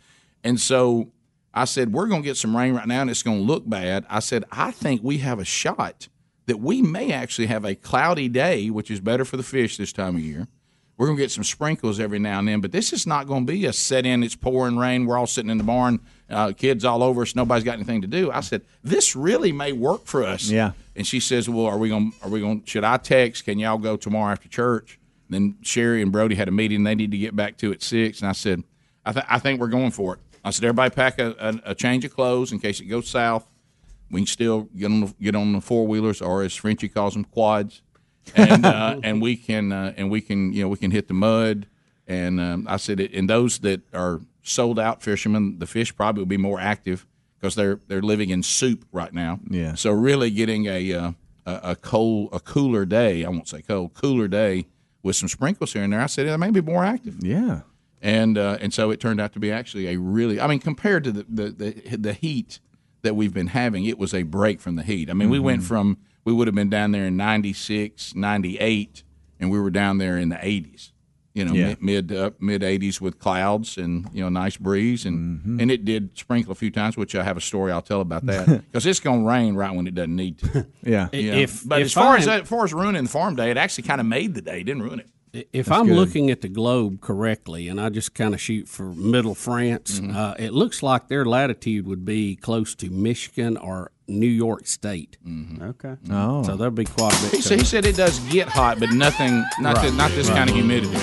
And so I said we're going to get some rain right now and it's going to look bad. I said I think we have a shot that we may actually have a cloudy day, which is better for the fish this time of year. We're going to get some sprinkles every now and then, but this is not going to be a set in. It's pouring rain. We're all sitting in the barn, uh, kids all over us. Nobody's got anything to do. I said, this really may work for us. Yeah. And she says, well, are we going? Are we going? Should I text? Can y'all go tomorrow after church? Then Sherry and Brody had a meeting. They need to get back to at six, and I said, I, th- I think we're going for it. I said, everybody pack a, a, a change of clothes in case it goes south. We can still get on the, get on the four wheelers, or as Frenchie calls them, quads, and uh, and we can uh, and we can you know we can hit the mud. And um, I said, and those that are sold out fishermen, the fish probably will be more active because they're they're living in soup right now. Yeah. So really getting a uh, a, a cold a cooler day, I won't say cold, cooler day with some sprinkles here and there. I said, they may be more active Yeah. and uh, and so it turned out to be actually a really I mean compared to the the, the, the heat that we've been having it was a break from the heat I mean we went Mm-hmm. from we would have been down there in 96 98 and we were down there in the 80s you know Yeah. mid mid, uh, mid 80s with clouds and you know nice breeze and Mm-hmm. and it did sprinkle a few times which I have a story I'll tell about that because it's going to rain right when it doesn't need to Yeah. yeah. If- but if as far as I- that, as far as ruining the farm day it actually kind of made the day it didn't ruin it If That's I'm good. looking at the globe correctly, and I just kind of shoot for middle France, Mm-hmm. uh, it looks like their latitude would be close to Michigan or New York State. Mm-hmm. Okay. Oh. So they'll be quite a bit. he said, he said it does get hot but nothing not Right. the, not this Right. kind of humidity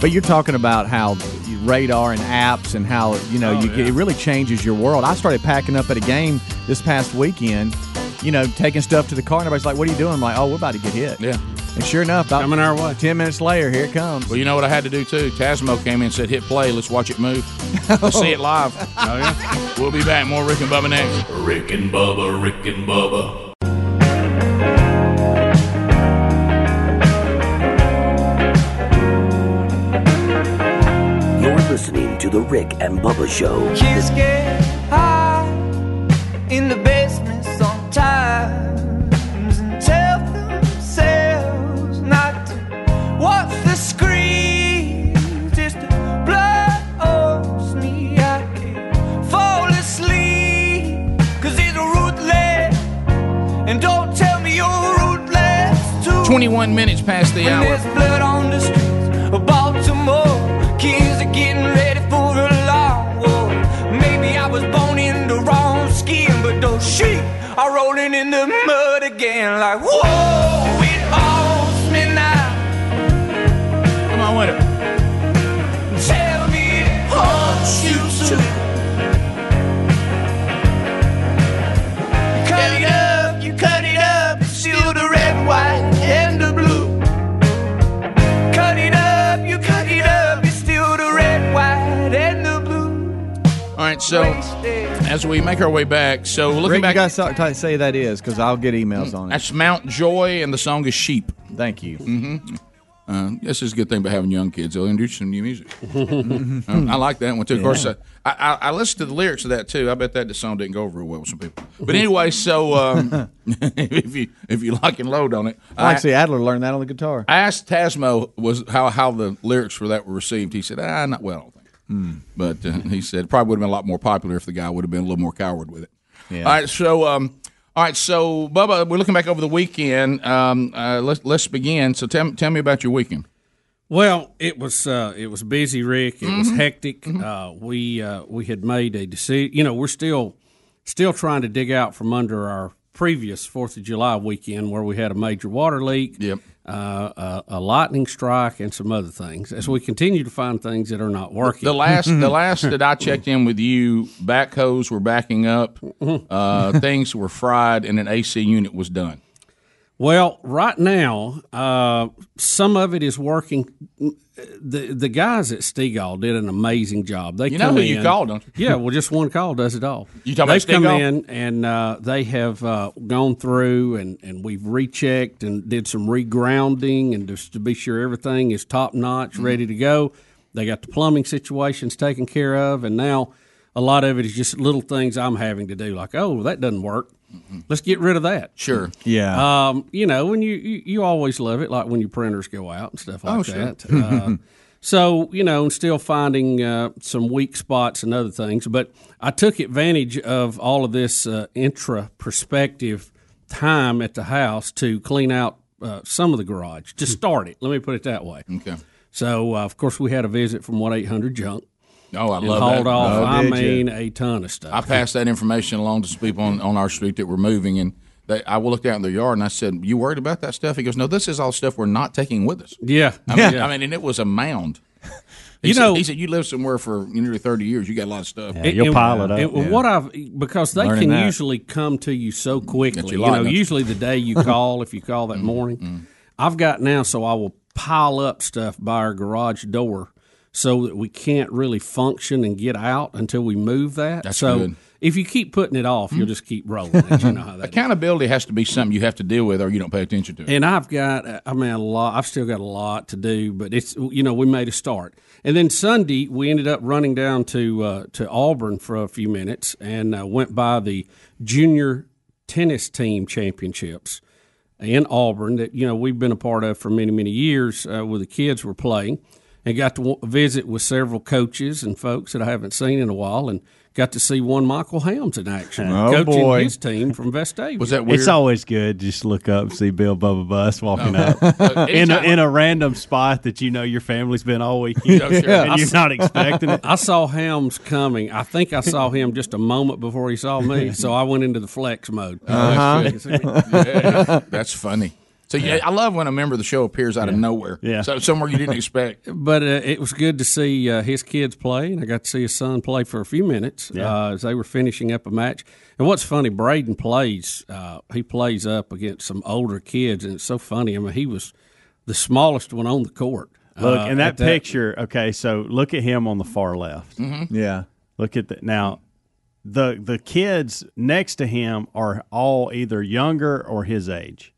But you're talking about how radar and apps and how you know Oh, you get, it really changes your world. I started packing up at a game this past weekend. You know, taking stuff to the car, and everybody's like, "What are you doing?" I'm like, "Oh, we're about to get hit." Yeah. And sure enough, about Coming our way. ten minutes later, here it comes. Well, you know what I had to do too? Tasmo came in and said, hit play. Let's watch it move. Let's see it live. Oh, yeah. We'll be back. More Rick and Bubba next. Rick and Bubba, Rick and Bubba. You're listening to The Rick and Bubba Show. Kids get 21 minutes past the When hour. there's blood on the streets of Baltimore, kids are getting ready for a long war. Maybe I was born in the wrong skin, but those sheep are rolling in the mud again. Like, whoa, so as we make our way back, so looking Rick, back, you guys talk, talk- say that is because I'll get emails on it. that's Mount Joy, and the song is Sheep. Thank you. Mm-hmm. Uh, this is a good thing about having young kids. They'll introduce some new music. Um, I like that one too. Of course, uh, I, I, I listened to the lyrics of that too. I bet that the song didn't go over real well with some people. But anyway, so um, if you if you lock and load on it, I like to see Adler learned that on the guitar. I asked Tasmo was how how the lyrics for that were received. He said, "Ah, not well." I don't think. Hmm. But uh, he said probably would have been a lot more popular if the guy would have been a little more coward with it. Yeah. All right, so um, all right, so Bubba, we're looking back over the weekend. Um, uh, let's let's begin. So tell tell me about your weekend. Well, it was uh, it was busy, Rick. It was Mhm. hectic. Uh, we uh, we had made a decision. You know, we're still still trying to dig out from under our previous Fourth of July weekend where we had a major water leak. Yep. Uh, a, a lightning strike and some other things as we continue to find things that are not working. The last the last that I checked in with you, backhoes were backing up, uh, things were fried, and an AC unit was done. Well, right now, uh, some of it is working. The the guys at Stegall did an amazing job. They You know who you called, don't you? Yeah, well, just one call does it all. You talking They've come in and uh, they have uh, gone through and, and we've rechecked and did some regrounding and just to be sure everything is top notch, Mm-hmm. ready to go. They got the plumbing situations taken care of, and now a lot of it is just little things I'm having to do, like oh that doesn't work. Let's get rid of that. Sure. Yeah. Um, you know, when you, you you always love it, like when your printers go out and stuff like Oh, sure. that. Uh, so you know, and still finding uh, some weak spots and other things. But I took advantage of all of this uh, intra perspective time at the house to clean out uh, some of the garage to start it. Let me put it that way. Okay. So uh, of course we had a visit from one eight hundred junk. Oh, I and love hauled that. off. Oh, I mean, ya? a ton of stuff. I passed that information along to some people on, on our street that were moving, and they, I looked out in their yard and I said, "You worried about that stuff?" He goes, "No, this is all stuff we're not taking with us." Yeah, I mean, Yeah. I mean, and it was a mound. He You said, know- he said, "You lived somewhere for nearly thirty years. You got a lot of stuff." And- and- and What I've because they Learning can that. usually come to you so quickly. Got You you know, usually the day you call, if you call that mm-hmm. morning, mm-hmm. I've got now, so I will pile up stuff by our garage door so that we can't really function and get out until we move that. That's so good. if you keep putting it off, you'll just keep rolling. You know how that Accountability has to be something you have to deal with, or you don't pay attention to it. and I've got, I mean, a lot. I've still got a lot to do, but it's you know we made a start. And then Sunday we ended up running down to uh, to Auburn for a few minutes and uh, went by the junior tennis team championships in Auburn that you know we've been a part of for many many years uh, where the kids were playing and got to w- visit with several coaches and folks that I haven't seen in a while and got to see one Michael Helms in action Oh, coaching boy. his team from Vestavia. Was that weird? It's always good just look up and see Bill Bubba Bus walking No. up But in a, in a random spot that you know your family's been all weekend sure. and you're not expecting it. I saw Helms coming. I think I saw him just a moment before he saw me, so I went into the flex mode. Uh-huh. Yeah, that's funny. So yeah, I love when a member of the show appears out of nowhere. Yeah. So somewhere you didn't expect. But uh, it was good to see uh, his kids play, and I got to see his son play for a few minutes uh, as they were finishing up a match. And what's funny, Braden plays. Uh, he plays up against some older kids, and it's so funny. I mean, he was the smallest one on the court. Look, uh, and that at picture. Okay, so look at him on the far left. Mhm. Yeah. Look at that now. The the kids next to him are all either younger or his age,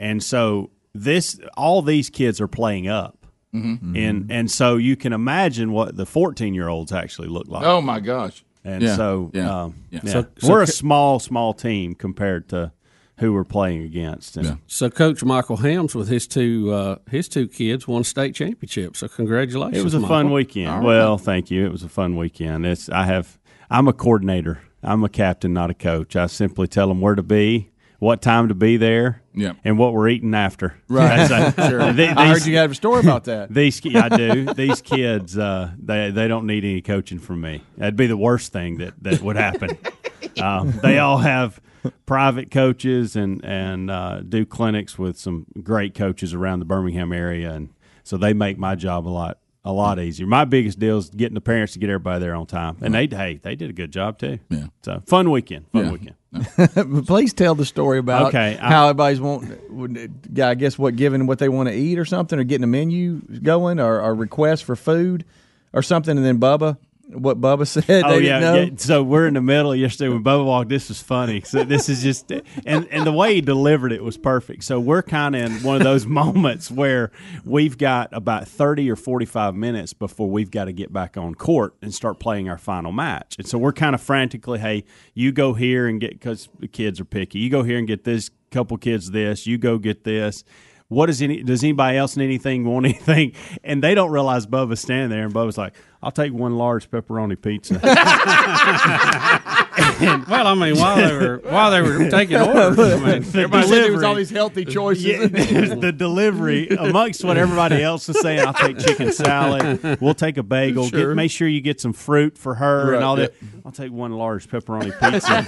and so this all these kids are playing up, Mhm. and and so you can imagine what the fourteen year olds actually look like. Oh my gosh! And Yeah, so, yeah, um, yeah. yeah. So- so we're a small, small team compared to who we're playing against. And So Coach Michael Helms with his two uh, his two kids won state championship. So congratulations! It was a fun weekend. All right. Well, thank you. It was a fun weekend. It's I have I'm a coordinator. I'm a captain, not a coach. I simply tell them where to be, what time to be there, Yep. and what we're eating after. Right. A- Sure. the- I heard you have a story about that. These I do. These kids, uh, they they don't need any coaching from me. That'd be the worst thing that that would happen. um, they all have private coaches and and uh, do clinics with some great coaches around the Birmingham area, and so they make my job a lot a lot easier. My biggest deal is getting the parents to get everybody there on time, and they hey they did a good job too. Yeah, so fun weekend, fun Yeah. weekend. But Please tell the story about Okay, I- how everybody's wanting, would- I guess, what giving what they want to eat or something, or getting a menu going, or a request for food or something, and then Bubba what Bubba said? Oh yeah, yeah. So we're in the middle yesterday when Bubba walked. This was funny. So this is just and and the way he delivered it was perfect. So we're kind of in one of those moments where we've got about thirty or forty five minutes before we've got to get back on court and start playing our final match. And so we're kind of frantically, hey, you go here and get because the kids are picky. You go here and get this couple kids this. You go get this. What does any does anybody else need anything want anything? And they don't realize Bubba's standing there, and Bubba's like, "I'll take one large pepperoni pizza." well, I mean, while they were while they were taking orders, I mean, Everybody said there was all these healthy choices. Yeah, the delivery amongst what everybody else is saying. I'll take chicken salad. We'll take a bagel. Sure. Get, make sure you get some fruit for her Right, and all that. I'll take one large pepperoni pizza.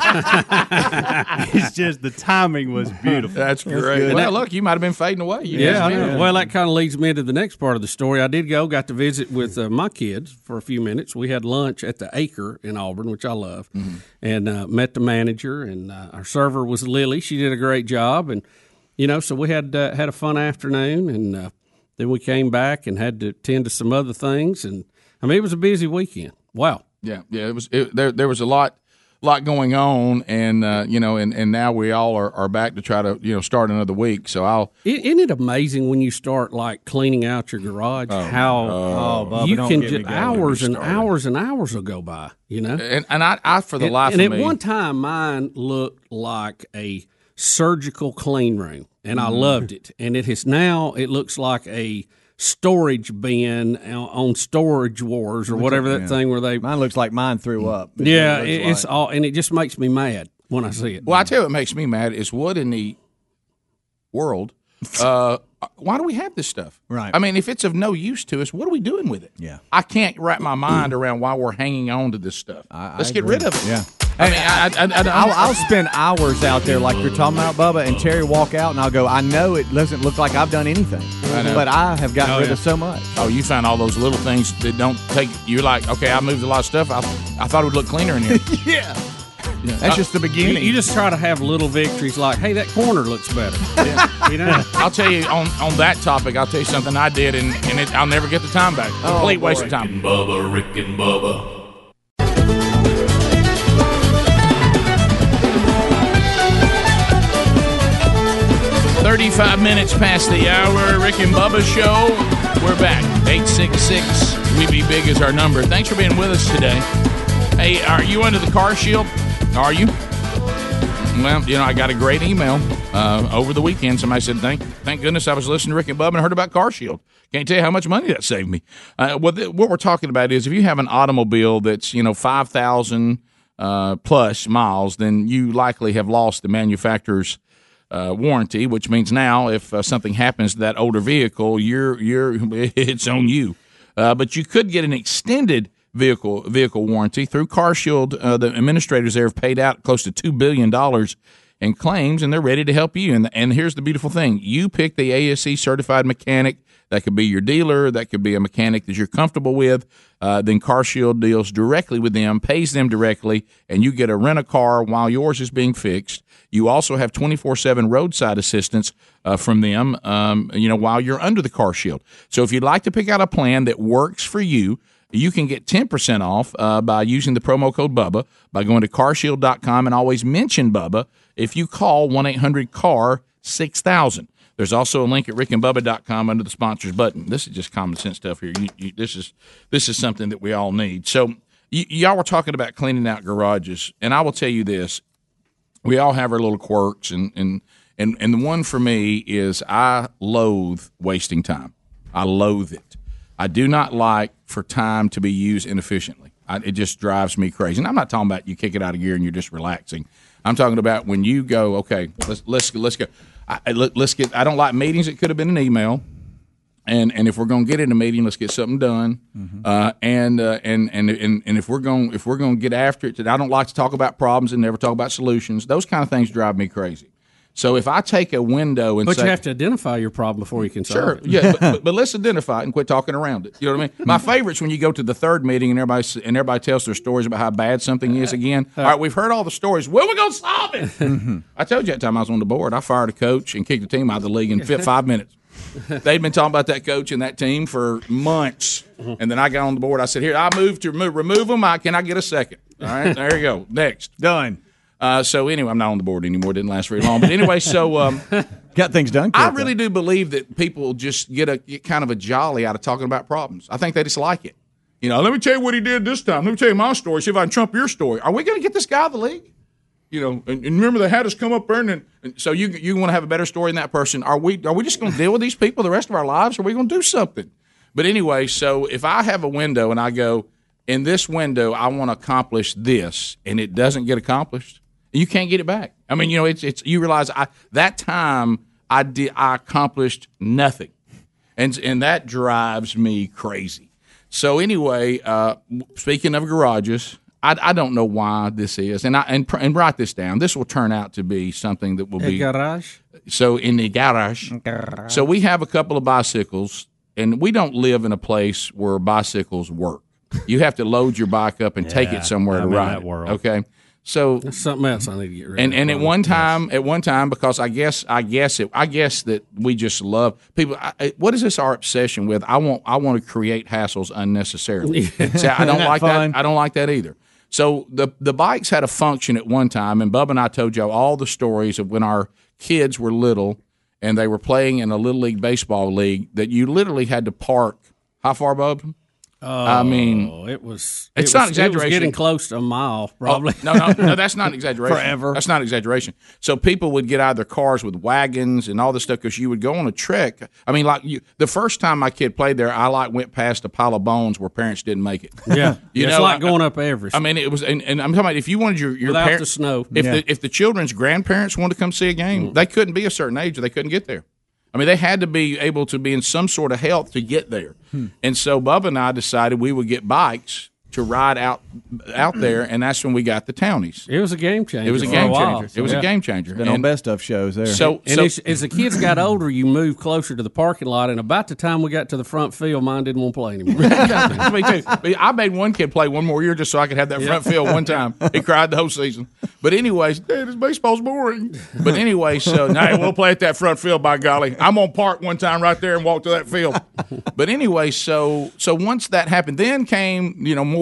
it's just the timing was beautiful. That's great. well, look, you might have been fading away. You Yeah. Well, that kind of leads me into the next part of the story. I did go, got to visit with uh, my kids for a few minutes. We had lunch at the Acre in Auburn, which I love, Mm-hmm. and uh, met the manager. And uh, our server was Lily. She did a great job, and you know, so we had uh, had a fun afternoon, and uh, then we came back and had to attend to some other things. And I mean, it was a busy weekend. Wow. Yeah, yeah. It was it, there. There was a lot, lot going on, and uh, you know, and, and now we all are, are back to try to you know start another week. So I'll. Isn't it amazing when you start like cleaning out your garage how Oh, Bubba, you can get just hours and hours and hours will go by, you know? And and I, I for the and, life and of at me, one time mine looked like a surgical clean room and I Mhm. loved it. And it has now it looks like a storage bin on on storage wars or whatever that yeah. thing where they Mine looks like mine threw up. Yeah, it, it it's like. all and it just makes me mad when I see it. well, I tell you what makes me mad is what in the world. Uh, why do we have this stuff? Right. I mean, if it's of no use to us, what are we doing with it? Yeah. I can't wrap my mind around why we're hanging on to this stuff. Let's I get agree. rid of it. Yeah. I mean, I, I, I, I, I'll, I'll spend hours out there like you're talking about, Bubba, and Terry walk out, and I'll go. I know it doesn't look like I've done anything, I know. but I have gotten Oh, rid yeah. of so much. Oh, you find all those little things that don't take. You're like, okay, I moved a lot of stuff. I, I thought it would look cleaner in here. yeah. Yeah. That's just the You, beginning. you just try to have little victories like, hey, that corner looks better. you know? I'll tell you on, on that topic. I'll tell you something I did, and, and it, I'll never get the time back. Oh, Complete waste of time. Bubba, Rick and Bubba. 35 minutes past the hour. Rick and Bubba show. We're back. 866 We Be Big is our number. Thanks for being with us today. Hey, are you under the car shield? Are you? Well, you know, I got a great email uh, over the weekend. Somebody said, "Thank, thank goodness I was listening to Rick and Bubba and heard about Car Shield." Can't tell you how much money that saved me. Uh, what the, what we're talking about is if you have an automobile that's you know five thousand uh, plus miles, then you likely have lost the manufacturer's uh, warranty, which means now if uh, something happens to that older vehicle, you're you're it's on you. Uh, but you could get an extended vehicle vehicle warranty through CarShield. Uh, the administrators there have paid out close to two billion dollars in claims, and they're ready to help you. And and here's the beautiful thing: you pick the ASE certified mechanic. That could be your dealer. That could be a mechanic that you're comfortable with. Uh, then CarShield deals directly with them, pays them directly, and you get a rent a car while yours is being fixed. You also have 24 7 roadside assistance uh, from them, um, you know, while you're under the CarShield. So if you'd like to pick out a plan that works for you, you can get 10% off uh, by using the promo code BUBBA by going to carshield.com and always mention BUBBA if you call 1 800 CAR 6000. There's also a link at rickandbubba.com under the sponsors button. This is just common sense stuff here. You, you, this is this is something that we all need. So y- y'all were talking about cleaning out garages, and I will tell you this: we all have our little quirks and and and and the one for me is I loathe wasting time. I loathe it. I do not like for time to be used inefficiently. I, it just drives me crazy. And I'm not talking about you kick it out of gear and you're just relaxing. I'm talking about when you go, okay, let's let's let's go. I, let, let's get. I don't like meetings. It could have been an email. And and if we're going to get in a meeting, let's get something done. Uh, and, uh, and and and and if we're going if we're going to get after it, I don't like to talk about problems and never talk about solutions. Those kind of things drive me crazy. So if I take a window and But say, you have to identify your problem before you can solve Sure, it. yeah, but, but, let's identify it and quit talking around it. You know what I mean? My favorite's when you go to the third meeting and everybody and everybody tells their stories about how bad something is again. Uh, uh, all right, we've heard all the stories. When we gonna solve it? Mm-hmm. I told you that time I was on the board. I fired a coach and kicked the team out of the league in five minutes. They'd been talking about that coach and that team for months. Mm-hmm. And then I got on the board. I said, "Here, I move to remove, remove them. I, can I get a second? All right, there you go. Next, done. Uh, so anyway, I'm not on the board anymore. Didn't last very long. But anyway, so um, got things done. I really do believe that people just get a get kind of a jolly out of talking about problems. I think they just like it. You know, let me tell you what he did this time. Let me tell you my story. See if I can trump your story. Are we going to get this guy out of the league? You know, and, and remember they had us come up there and, and so you you want to have a better story than that person. Are we are we just going to deal with these people the rest of our lives? Or are we going to do something? But anyway, so if I have a window and I go in this window, I want to accomplish this, and it doesn't get accomplished, you can't get it back. I mean, you know, it's it's you realize I that time I did I accomplished nothing, and and that drives me crazy. So anyway, uh, speaking of garages, I, I don't know why this is, and I and, and write this down. This will turn out to be something that will A be garage? So in the garage, garage, so we have a couple of bicycles, and we don't live in a place where bicycles work. You have to load your bike up and take it somewhere to I'm in ride. that it, world. Okay, so That's something else I need to get rid and of. and at one time, at one time, because I guess I guess it, I guess that we just love people. I, I- what is this our obsession with? I want I want to create hassles unnecessarily. See, I don't like fun? that. I don't like that either. So the the bikes had a function at one time, and Bub and I told you all the stories of when our kids were little and they were playing in a little league baseball league that you literally had to park. How far, Bub? I mean, Oh, it was. it's it not was, It was exaggeration. getting close to a mile, probably. Oh, no, no, no, that's not exaggeration. Forever. That's not exaggeration. So people would get out of their cars with wagons and all this stuff because you would go on a trek. I mean, like you, the first time my kid played there, I like went past a pile of bones where parents didn't make it. Yeah. you It's know, like I- going up Everest. I mean, it was, and, and I'm talking about if you wanted your your Without the snow. If Yeah. the if the children's grandparents wanted to come see a game, Mm. they couldn't be a certain age or they couldn't get there. I mean, they had to be able to be in some sort of health to get there. Hmm. And so Bubba and I decided we would get bikes to ride out out there, and that's when we got the townies. It was a game changer. It was a for game while, changer. It was so- a game changer. Been on best of shows there. So, And so as, as the kids got older, you moved closer to the parking lot, and about the time we got to the front field, mine didn't want to play anymore. me too. I made one kid play one more year just so I could have that front field one time. He cried the whole season. But anyways, Dad, this baseball's boring. But anyway, so now we'll play at that front field. By golly, I'm on park one time right there and walk to that field. But anyway, so so once that happened, then came you know more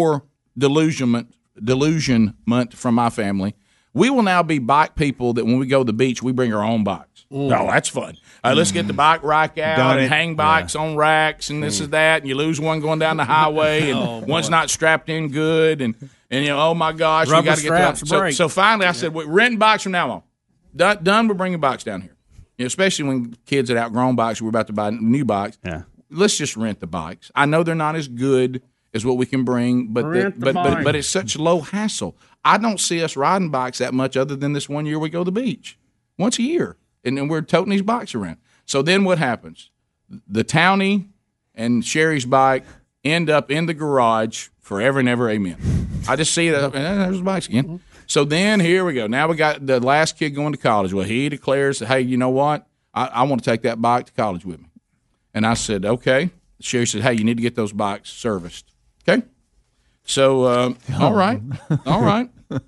delusionment delusionment from my family. We will now be bike people that when we go to the beach, we bring our own bikes. Mm. Oh, that's fun. Uh, let's get the bike rack out Done and it. hang bikes on racks and this is that. And you lose one going down the highway and Oh, one's not strapped in good. And, and you know, oh my gosh, we got to get that. So, so finally I said, we're renting bikes from now on. Done, done with bringing bikes down here. You know, especially when kids had outgrown bikes, we're about to buy new bikes. Yeah. Let's just rent the bikes. I know they're not as good as what we can bring, but the, but, but but it's such low hassle. I don't see us riding bikes that much other than this one year we go to the beach once a year, and then we're toting these bikes around. So then what happens? The townie and Sherry's bike end up in the garage forever and ever. Amen. I just see it. uh, There's the bikes again. So then here we go. Now we got the last kid going to college. Well, he declares, "Hey, you know what? I, I want to take that bike to college with me." And I said, "Okay." Sherry said, "Hey, you need to get those bikes serviced." Okay. So, uh, all right, all right. Let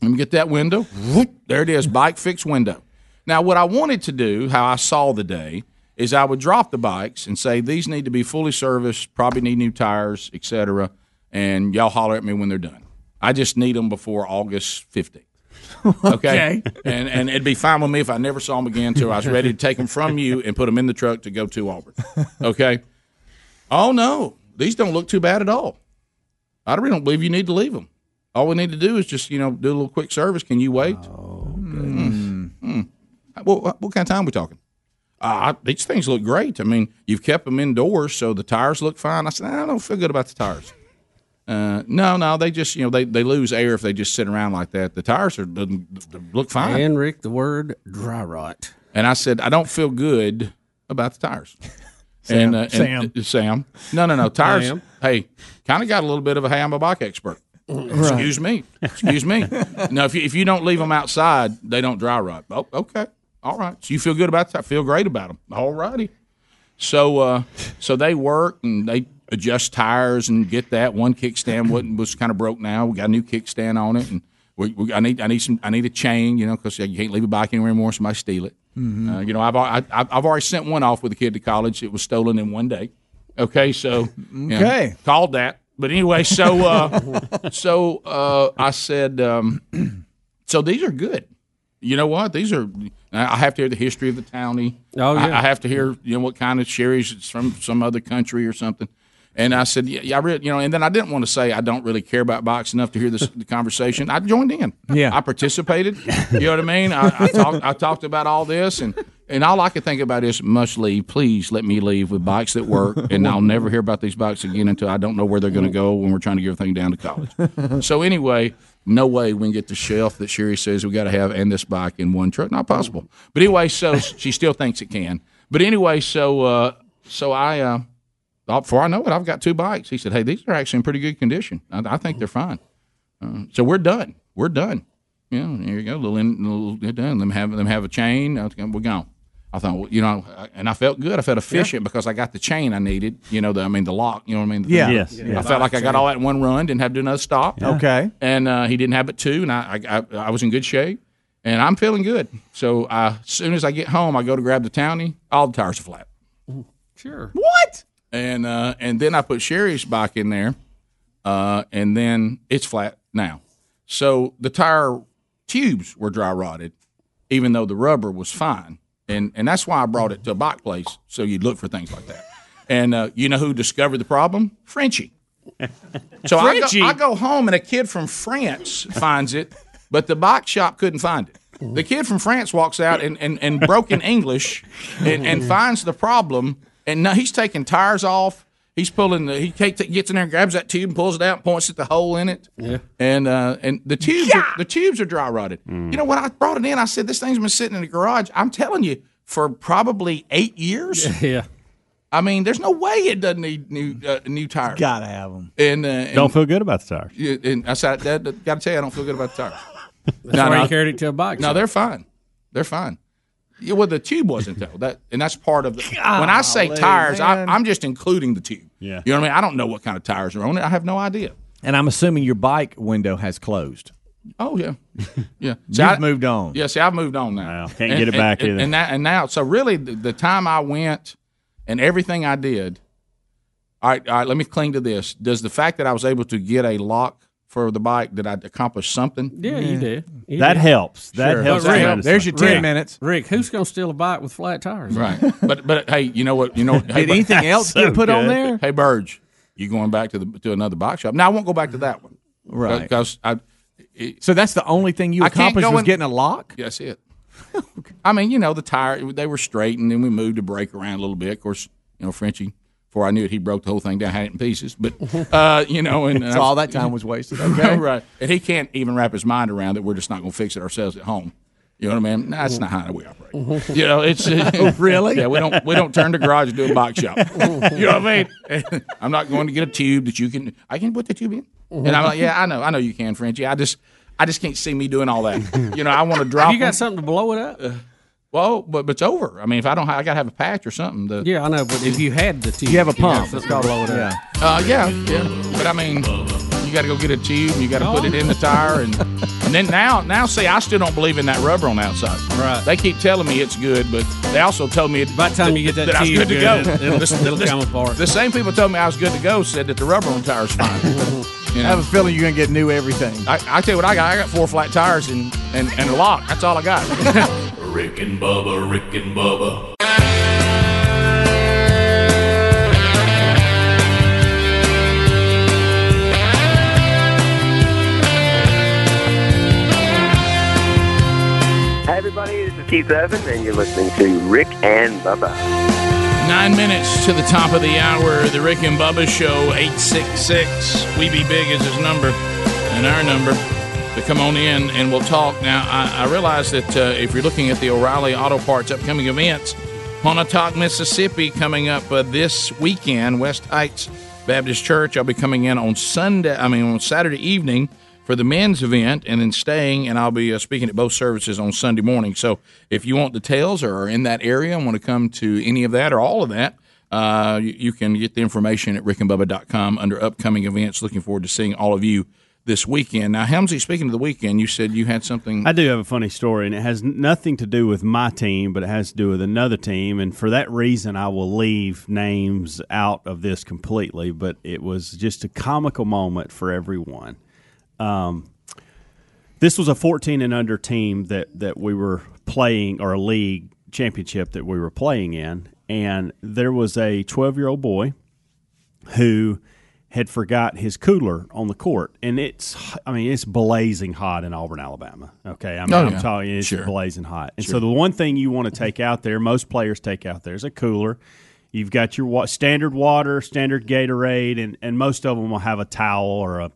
me get that window. Whoop, There it is, bike fix window. Now, what I wanted to do, how I saw the day, is I would drop the bikes and say these need to be fully serviced, probably need new tires, etc. And y'all holler at me when they're done. I just need them before August fifteenth. Okay, and and it'd be fine with me if I never saw them again until I was ready to take them from you and put them in the truck to go to Auburn. Okay. Oh no, these don't look too bad at all. I really don't believe you need to leave them. All we need to do is just you know do a little quick service. Can you wait? Mm. Mm. What, what, what kind of time are we talking? Uh, these things look great. I mean, you've kept them indoors, so the tires look fine. I said, I don't feel good about the tires. Uh, no, no, they just you know they, they lose air if they just sit around like that. The tires are they look fine. and Rick, the word dry rot. And I said, I don't feel good about the tires. Sam. and, uh, and- Sam. uh, Sam. No, no, no. Tires. Sam. Hey, kind of got a little bit of a hey, I'm a bike expert. Excuse me. Excuse me. now, if you, if you don't leave them outside, they don't dry rot. Oh, okay. All right. So you feel good about that? Feel great about them. All righty. So, uh, so they work and they adjust tires and get that one kickstand wasn't was kind of broke. Now we got a new kickstand on it, and we, we, I need I need some I need a chain, you know, because you can't leave a bike anywhere anymore. Somebody steal it. Mhm. Uh, you know, I've, I, I've I've already sent one off with a kid to college. It was stolen in one day. Okay, so yeah, Okay. called that. But anyway, so uh, so uh, I said, um, so these are good. You know what? These are. I have to hear the history of the townie. Oh, I, yeah. I have to hear you know what kind of sherry's it's from some other country or something. And I said, yeah, yeah, I really, you know, and then I didn't want to say I don't really care about box enough to hear this the conversation. I joined in. Yeah. I participated. You know what I mean? I, I talked. I talked about all this, and and all I could think about is must leave. Please let me leave with bikes that work, and I'll never hear about these bikes again until I don't know where they're going to go when we're trying to get everything down to college. so anyway, no way we can get the shelf that Sherry says we got to have and this bike in one truck. Not possible. But anyway, so she still thinks it can. But anyway, so uh, so I. Uh, before I know it, I've got two bikes. He said, "Hey, these are actually in pretty good condition. I, I think they're fine." Uh, so we're done. We're done. Yeah, there you go. Little, in, little they're done. Them have them have a chain. Uh, We're gone. I thought, well, you know, and I felt good. I felt efficient because I got the chain I needed. You know, the I mean, the lock. You know what I mean? The Yeah. thing. Yes, I felt like I got all that in one run. Didn't have to do another stop. Yeah. Okay. And uh, he didn't have it too, and I, I, I, I was in good shape, and I'm feeling good. So uh, as soon as I get home, I go to grab the townie. All the tires are flat. Sure. What? And uh, and then I put Sherry's bike in there, uh, and then it's flat now. So the tire tubes were dry rotted, even though the rubber was fine. And and that's why I brought it to a bike place so you'd look for things like that. And uh, you know who discovered the problem? Frenchie. So I go, I go home and a kid from France finds it, but the bike shop couldn't find it. The kid from France walks out and, and, and broken English and, and finds the problem. And now he's taking tires off. He's pulling the he take, gets in there and grabs that tube and pulls it out, points at the hole in it. Yeah. And uh, and the tubes are, the tubes are dry rotted. You know when I brought it in, I said this thing's been sitting in the garage. I'm telling you for probably eight years. Yeah. I mean, there's no way it doesn't need new uh, new tires. Gotta have them. And, uh, and Don't feel good about the tires. yeah, and I said, Dad, got to tell you, I don't feel good about the tires. That's why you carried it to a bike. No, shop. they're fine. They're fine. Yeah, well, the tube wasn't though. That and that's part of the. when I say Golly, tires, I, man. I'm just including the tube. Yeah. You know what I mean? I don't know what kind of tires are on it. I have no idea. And I'm assuming your bike window has closed. Oh yeah, yeah. You've I- moved on. Yeah, see, I've moved on now. can't get it back and, either. And, that, and now, so really, the, the time I went and everything I did. All right, all right. Let me cling to this. Does the fact that I was able to get a lock for the bike did I accomplish something? Yeah, you did. You That did. helps. That Sure. helps. But Rick, tremendously. There's your 10 Rick, minutes. Rick, who's going to steal a bike with flat tires? Right. but but hey, you know what? You know hey, Did anything else so get put on there? Hey, Burge, you going back to the to another box shop? Now I won't go back to that one, Right. Because I, it, So that's the only thing you accomplished was in- getting a lock? that's it. I mean, you know, the tire they were straight, and then we moved the brake around a little bit. Of course, you know, Frenchie. Before I knew it, he broke the whole thing down, had it in pieces. But uh, you know, and So uh, all that time was wasted. Okay. right, and he can't even wrap his mind around that we're just not going to fix it ourselves at home. You know what I mean? Nah, That's not how we operate. Mm-hmm. You know, it's uh, oh, Really? Yeah, we don't we don't turn the garage into a box shop. Mm-hmm. You know what I mean? I'm not going to get a tube that you can. I can put the tube in, mm-hmm. and I'm like, yeah, I know, I know you can, Frenchie. I just I just can't see me doing all that. You know, I want to drop. Have you got them. something to blow it up? Uh, Well, but, but it's over. I mean, if I don't, have, I got to have a patch or something. To, yeah, I know. But if you had the tube, You have a pump. got something to blow it up. Yeah. Uh, yeah, yeah. But I mean, you got to go get a tube. and You got to put it in the tire, and and then now, now, see, I still don't believe in that rubber on the outside. Right. They keep telling me it's good, but they also told me By the time you get that I was tube good to go. it'll- The- it'll the- come apart. The same people told me I was good to go said that the rubber on the tire is fine. You I have a feeling you're going to get new everything. I, I tell you what I got. I got four flat tires and, and, and a lock. That's all I got. Rick and Bubba, Rick and Bubba. Hey everybody, this is Keith Evans, and you're listening to Rick and Bubba. Nine minutes to the top of the hour. The Rick and Bubba Show, 866. We Be Big is his number and our number to come on in and we'll talk. Now, I, I realize that uh, if you're looking at the O'Reilly Auto Parts upcoming events, Pontotoc, Mississippi, coming up uh, this weekend, West Heights Baptist Church. I'll be coming in on Sunday, I mean, on Saturday evening for the men's event and then staying, and I'll be uh, speaking at both services on Sunday morning. So if you want details or are in that area and want to come to any of that or all of that, uh, you, you can get the information at rickandbubba.com under upcoming events. Looking forward to seeing all of you this weekend. Now, Helmsy, speaking of the weekend, you said you had something. I do have a funny story, and it has nothing to do with my team, but it has to do with another team. And for that reason, I will leave names out of this completely. But it was just a comical moment for everyone. Um, this was a 14 and under team that, that we were playing, or a league championship that we were playing in. And there was a 12 year old boy who had forgot his cooler on the court, and it's I mean it's blazing hot in Auburn, Alabama. Okay, I mean Oh, I'm yeah. telling you it's Sure. blazing hot. And Sure. so the one thing you want to take out there, most players take out there is a cooler. You've got your wa- standard water, standard Gatorade, and and most of them will have a towel or a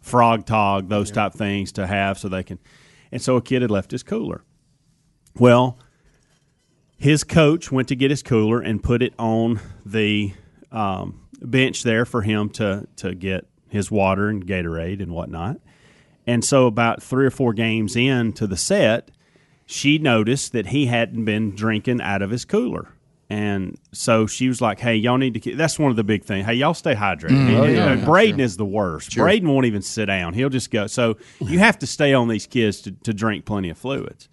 Frogg Togg, those type things to have so they can. And so a kid had left his cooler. Well, his coach went to get his cooler and put it on the um, bench there for him to to get his water and Gatorade and whatnot. And so, about three or four games into the set, she noticed that he hadn't been drinking out of his cooler. And so she was like, "Hey, y'all need to." Keep, that's one of the big things. Hey, y'all stay hydrated. Mm. Oh, yeah. Uh, Braden is the worst. Sure. Braden won't even sit down. He'll just go. So you have to stay on these kids to, to drink plenty of fluids.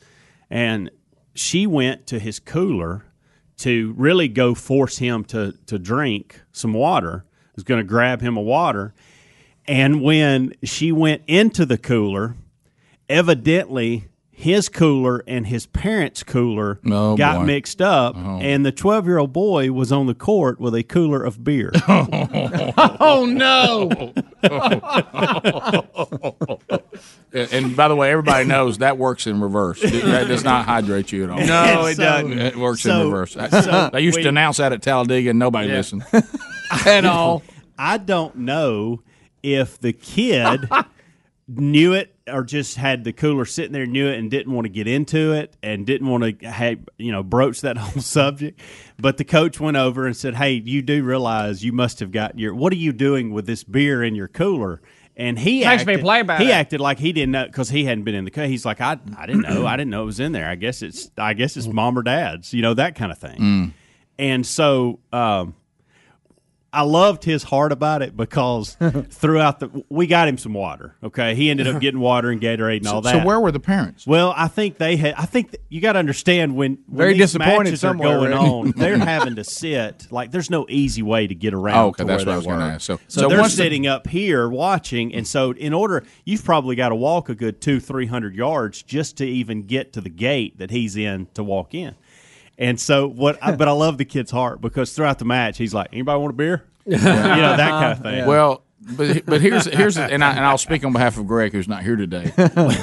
And she went to his cooler to really go force him to to drink some water. Was going to grab him a water, and when she went into the cooler, evidently his cooler and his parents' cooler Oh, got boy. mixed up, oh. and the twelve year old boy was on the court with a cooler of beer. Oh, oh no! and, and by the way, everybody knows that works in reverse. That does not hydrate you at all. No, it doesn't. It works So- in reverse. so they used we- to announce that at Talladega, and nobody Yeah. listened. at all. I don't know if the kid knew it or just had the cooler sitting there, knew it, and didn't want to get into it and didn't want to have you know broach that whole subject. But the coach went over and said, "Hey, you do realize you must have got your what are you doing with this beer in your cooler?" And he Makes me acted, play about he it. acted like he didn't know because he hadn't been in the. co- He's like, I, I didn't know, I didn't know it was in there. I guess it's, I guess it's mom or dad's, you know, that kind of thing. Mm. And so, um, I loved his heart about it because throughout the we got him some water. Okay, he ended up getting water and Gatorade and all that. so where were the parents? Well, I think they had. I think th- you got to understand when, when Very disappointed matches are going on, they're having to sit. Like, there's no easy way to get around. Oh, okay, to that's what I was gonna ask. So- so, so they're once the- sitting up here watching, and so in order, you've probably got to walk a good two, three hundred yards just to even get to the gate that he's in to walk in. And so what? I, but I love the kid's heart because throughout the match, he's like, "Anybody want a beer?" you know that kind of thing. Well, but but here's here's and I and I'll speak on behalf of Greg, who's not here today.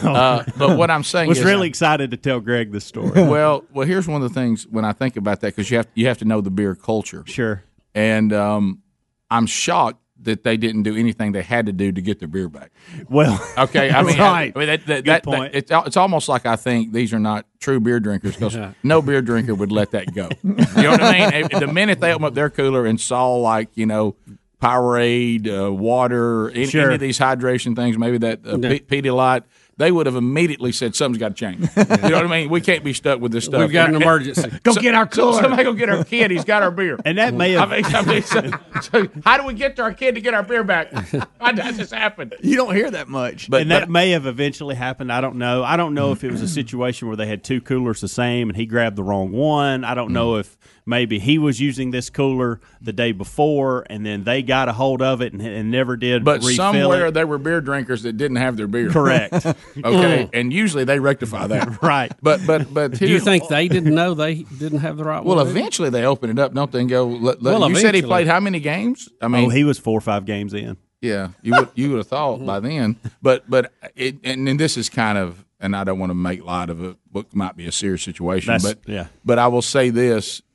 Uh, but what I'm saying was is, really excited to tell Greg this story. well, well, here's one of the things when I think about that because you have you have to know the beer culture. Sure. And um, I'm shocked that they didn't do anything they had to do to get their beer back. Well, okay, I mean, right. I mean that, that, Good that, point. it's, it's almost like I think these are not true beer drinkers because no beer drinker would let that go. You know what I mean? The minute they open up their cooler and saw like you know. Powerade, uh, water, any, Sure. any of these hydration things, maybe that uh, Yeah. P- Pedialyte, they would have immediately said something's got to change. You know what I mean? We can't be stuck with this stuff. We've got an emergency. Go get our cooler. somebody go get our kid. He's got our beer. And that may have I mean, I mean, so, so how do we get to our kid to get our beer back? How that just happened? You don't hear that much. But- and that but- may have eventually happened. I don't know. I don't know if it was a situation where they had two coolers the same and he grabbed the wrong one. I don't know mm. if maybe he was using this cooler the day before and then they got a hold of it and, and never did. But refill somewhere it. there were beer drinkers that didn't have their beer. Correct. okay, and usually they rectify that. right. But but but Do you think they didn't know they didn't have the right Well, one? eventually they open it up, don't they? And go. Let, let- Well, you said he played how many games? I mean, oh, he was four or five games in. Yeah, you would you would have thought by then, but but it, and, and this is kind of, and I don't want to make light of it, what might be a serious situation, That's- but yeah. but I will say this: it, it-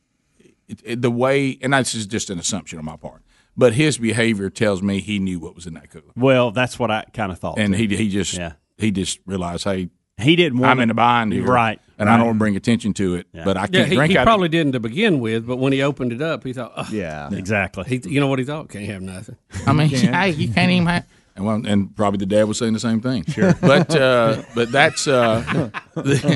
the way, and this is just an assumption on my part, but his behavior tells me he knew what was in that cooler, Well, that's what I kind of thought. and too. he he just Yeah. he just realized, hey, he didn't want I'm in a bind here, Right. and I don't want to bring attention to it, but I can't he, drink he out. probably didn't to begin with, but when he opened it up, he thought, oh, Yeah. exactly. he, you know what he thought? Can't have nothing. I mean, hey, you can't even. Have, And well, and probably the dad was saying the same thing. Sure, but uh, but that's uh, as, he,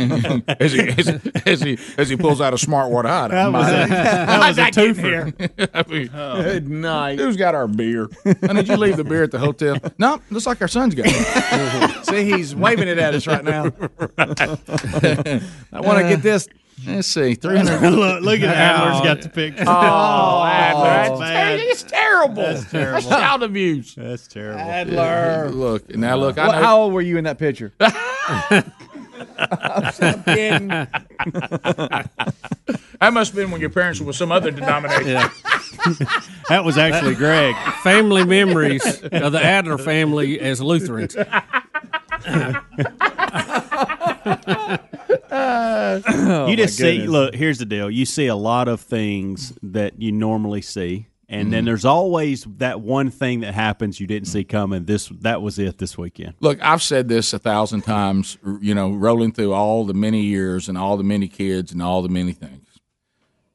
as, he- as he as he pulls out a smart water hide. That was a- that How's was a getting twofer. I mean, Good night. Who's got our beer? And did you leave the beer at the hotel? No, looks like our son's got it. See, he's waving it at us right now. I want to get this. Let's see, three hundred. Look- look at Adler's got the picture. Oh, Adler, oh, that's that's ter- it's terrible. That's terrible. That's child abuse. That's terrible. Adler. Look now, uh, look. I What- know. how old were you in that picture? I'm kidding. That must have been when your parents were with some other denomination. Yeah. That was actually Greg. Family memories of the Adler family as Lutherans. Oh, you just see. Look, here's the deal. You see a lot of things that you normally see, and then mm-hmm. there's always that one thing that happens you didn't see coming. This that was it this weekend. Look, I've said this a thousand times, you know, rolling through all the many years and all the many kids and all the many things.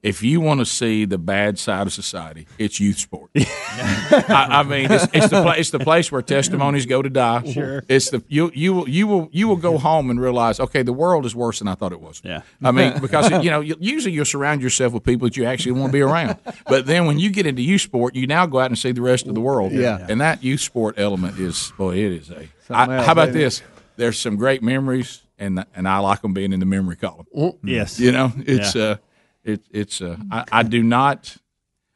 If you want to see the bad side of society, it's youth sport. I, I mean, it's, it's the pla- it's the place where testimonies go to die. Sure. it's the you you will you will you will go home and realize, okay, the world is worse than I thought it was. Yeah. I mean, because you know, usually you'll surround yourself with people that you actually want to be around. But then when you get into youth sport, you now go out and see the rest of the world. Yeah. and that youth sport element is boy, it is a. I, else, how about ain't it? this? There's some great memories, and and I like them being in the memory column. Yes. You know, it's Yeah. uh, it, it's uh, I, I do not.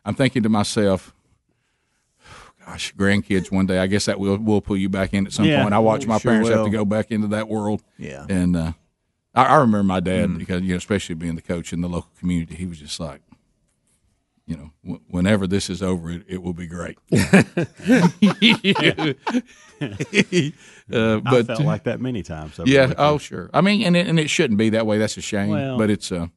I'm thinking to myself, gosh, grandkids one day. I guess that will will pull you back in at some Yeah, point. I watch my sure parents have to go back into that world. Yeah. and uh, I, I remember my dad because you know, especially being the coach in the local community, he was just like. You know, w- whenever this is over, it, it will be great. uh, I felt like that many times. yeah. Oh, sure. I mean, and it, and it shouldn't be that way. That's a shame. Well, but it's uh,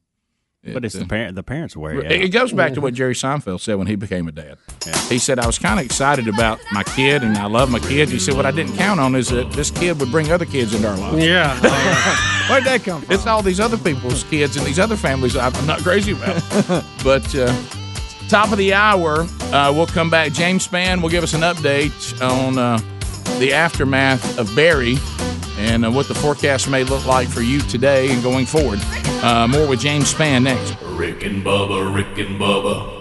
but it's uh, the parent. The parents wear it. it, it goes back to what Jerry Seinfeld said when he became a dad. He said, I was kind of excited about my kid and I love my kids. He said, What I didn't count on is that this kid would bring other kids into our lives. Yeah. Where'd that come from? It's all these other people's kids and these other families I'm I'm not crazy about. but uh, top of the hour, uh, we'll come back. James Spann will give us an update on uh, the aftermath of Barry and uh, what the forecast may look like for you today and going forward. Uh, more with James Spann next. Rick and Bubba, Rick and Bubba.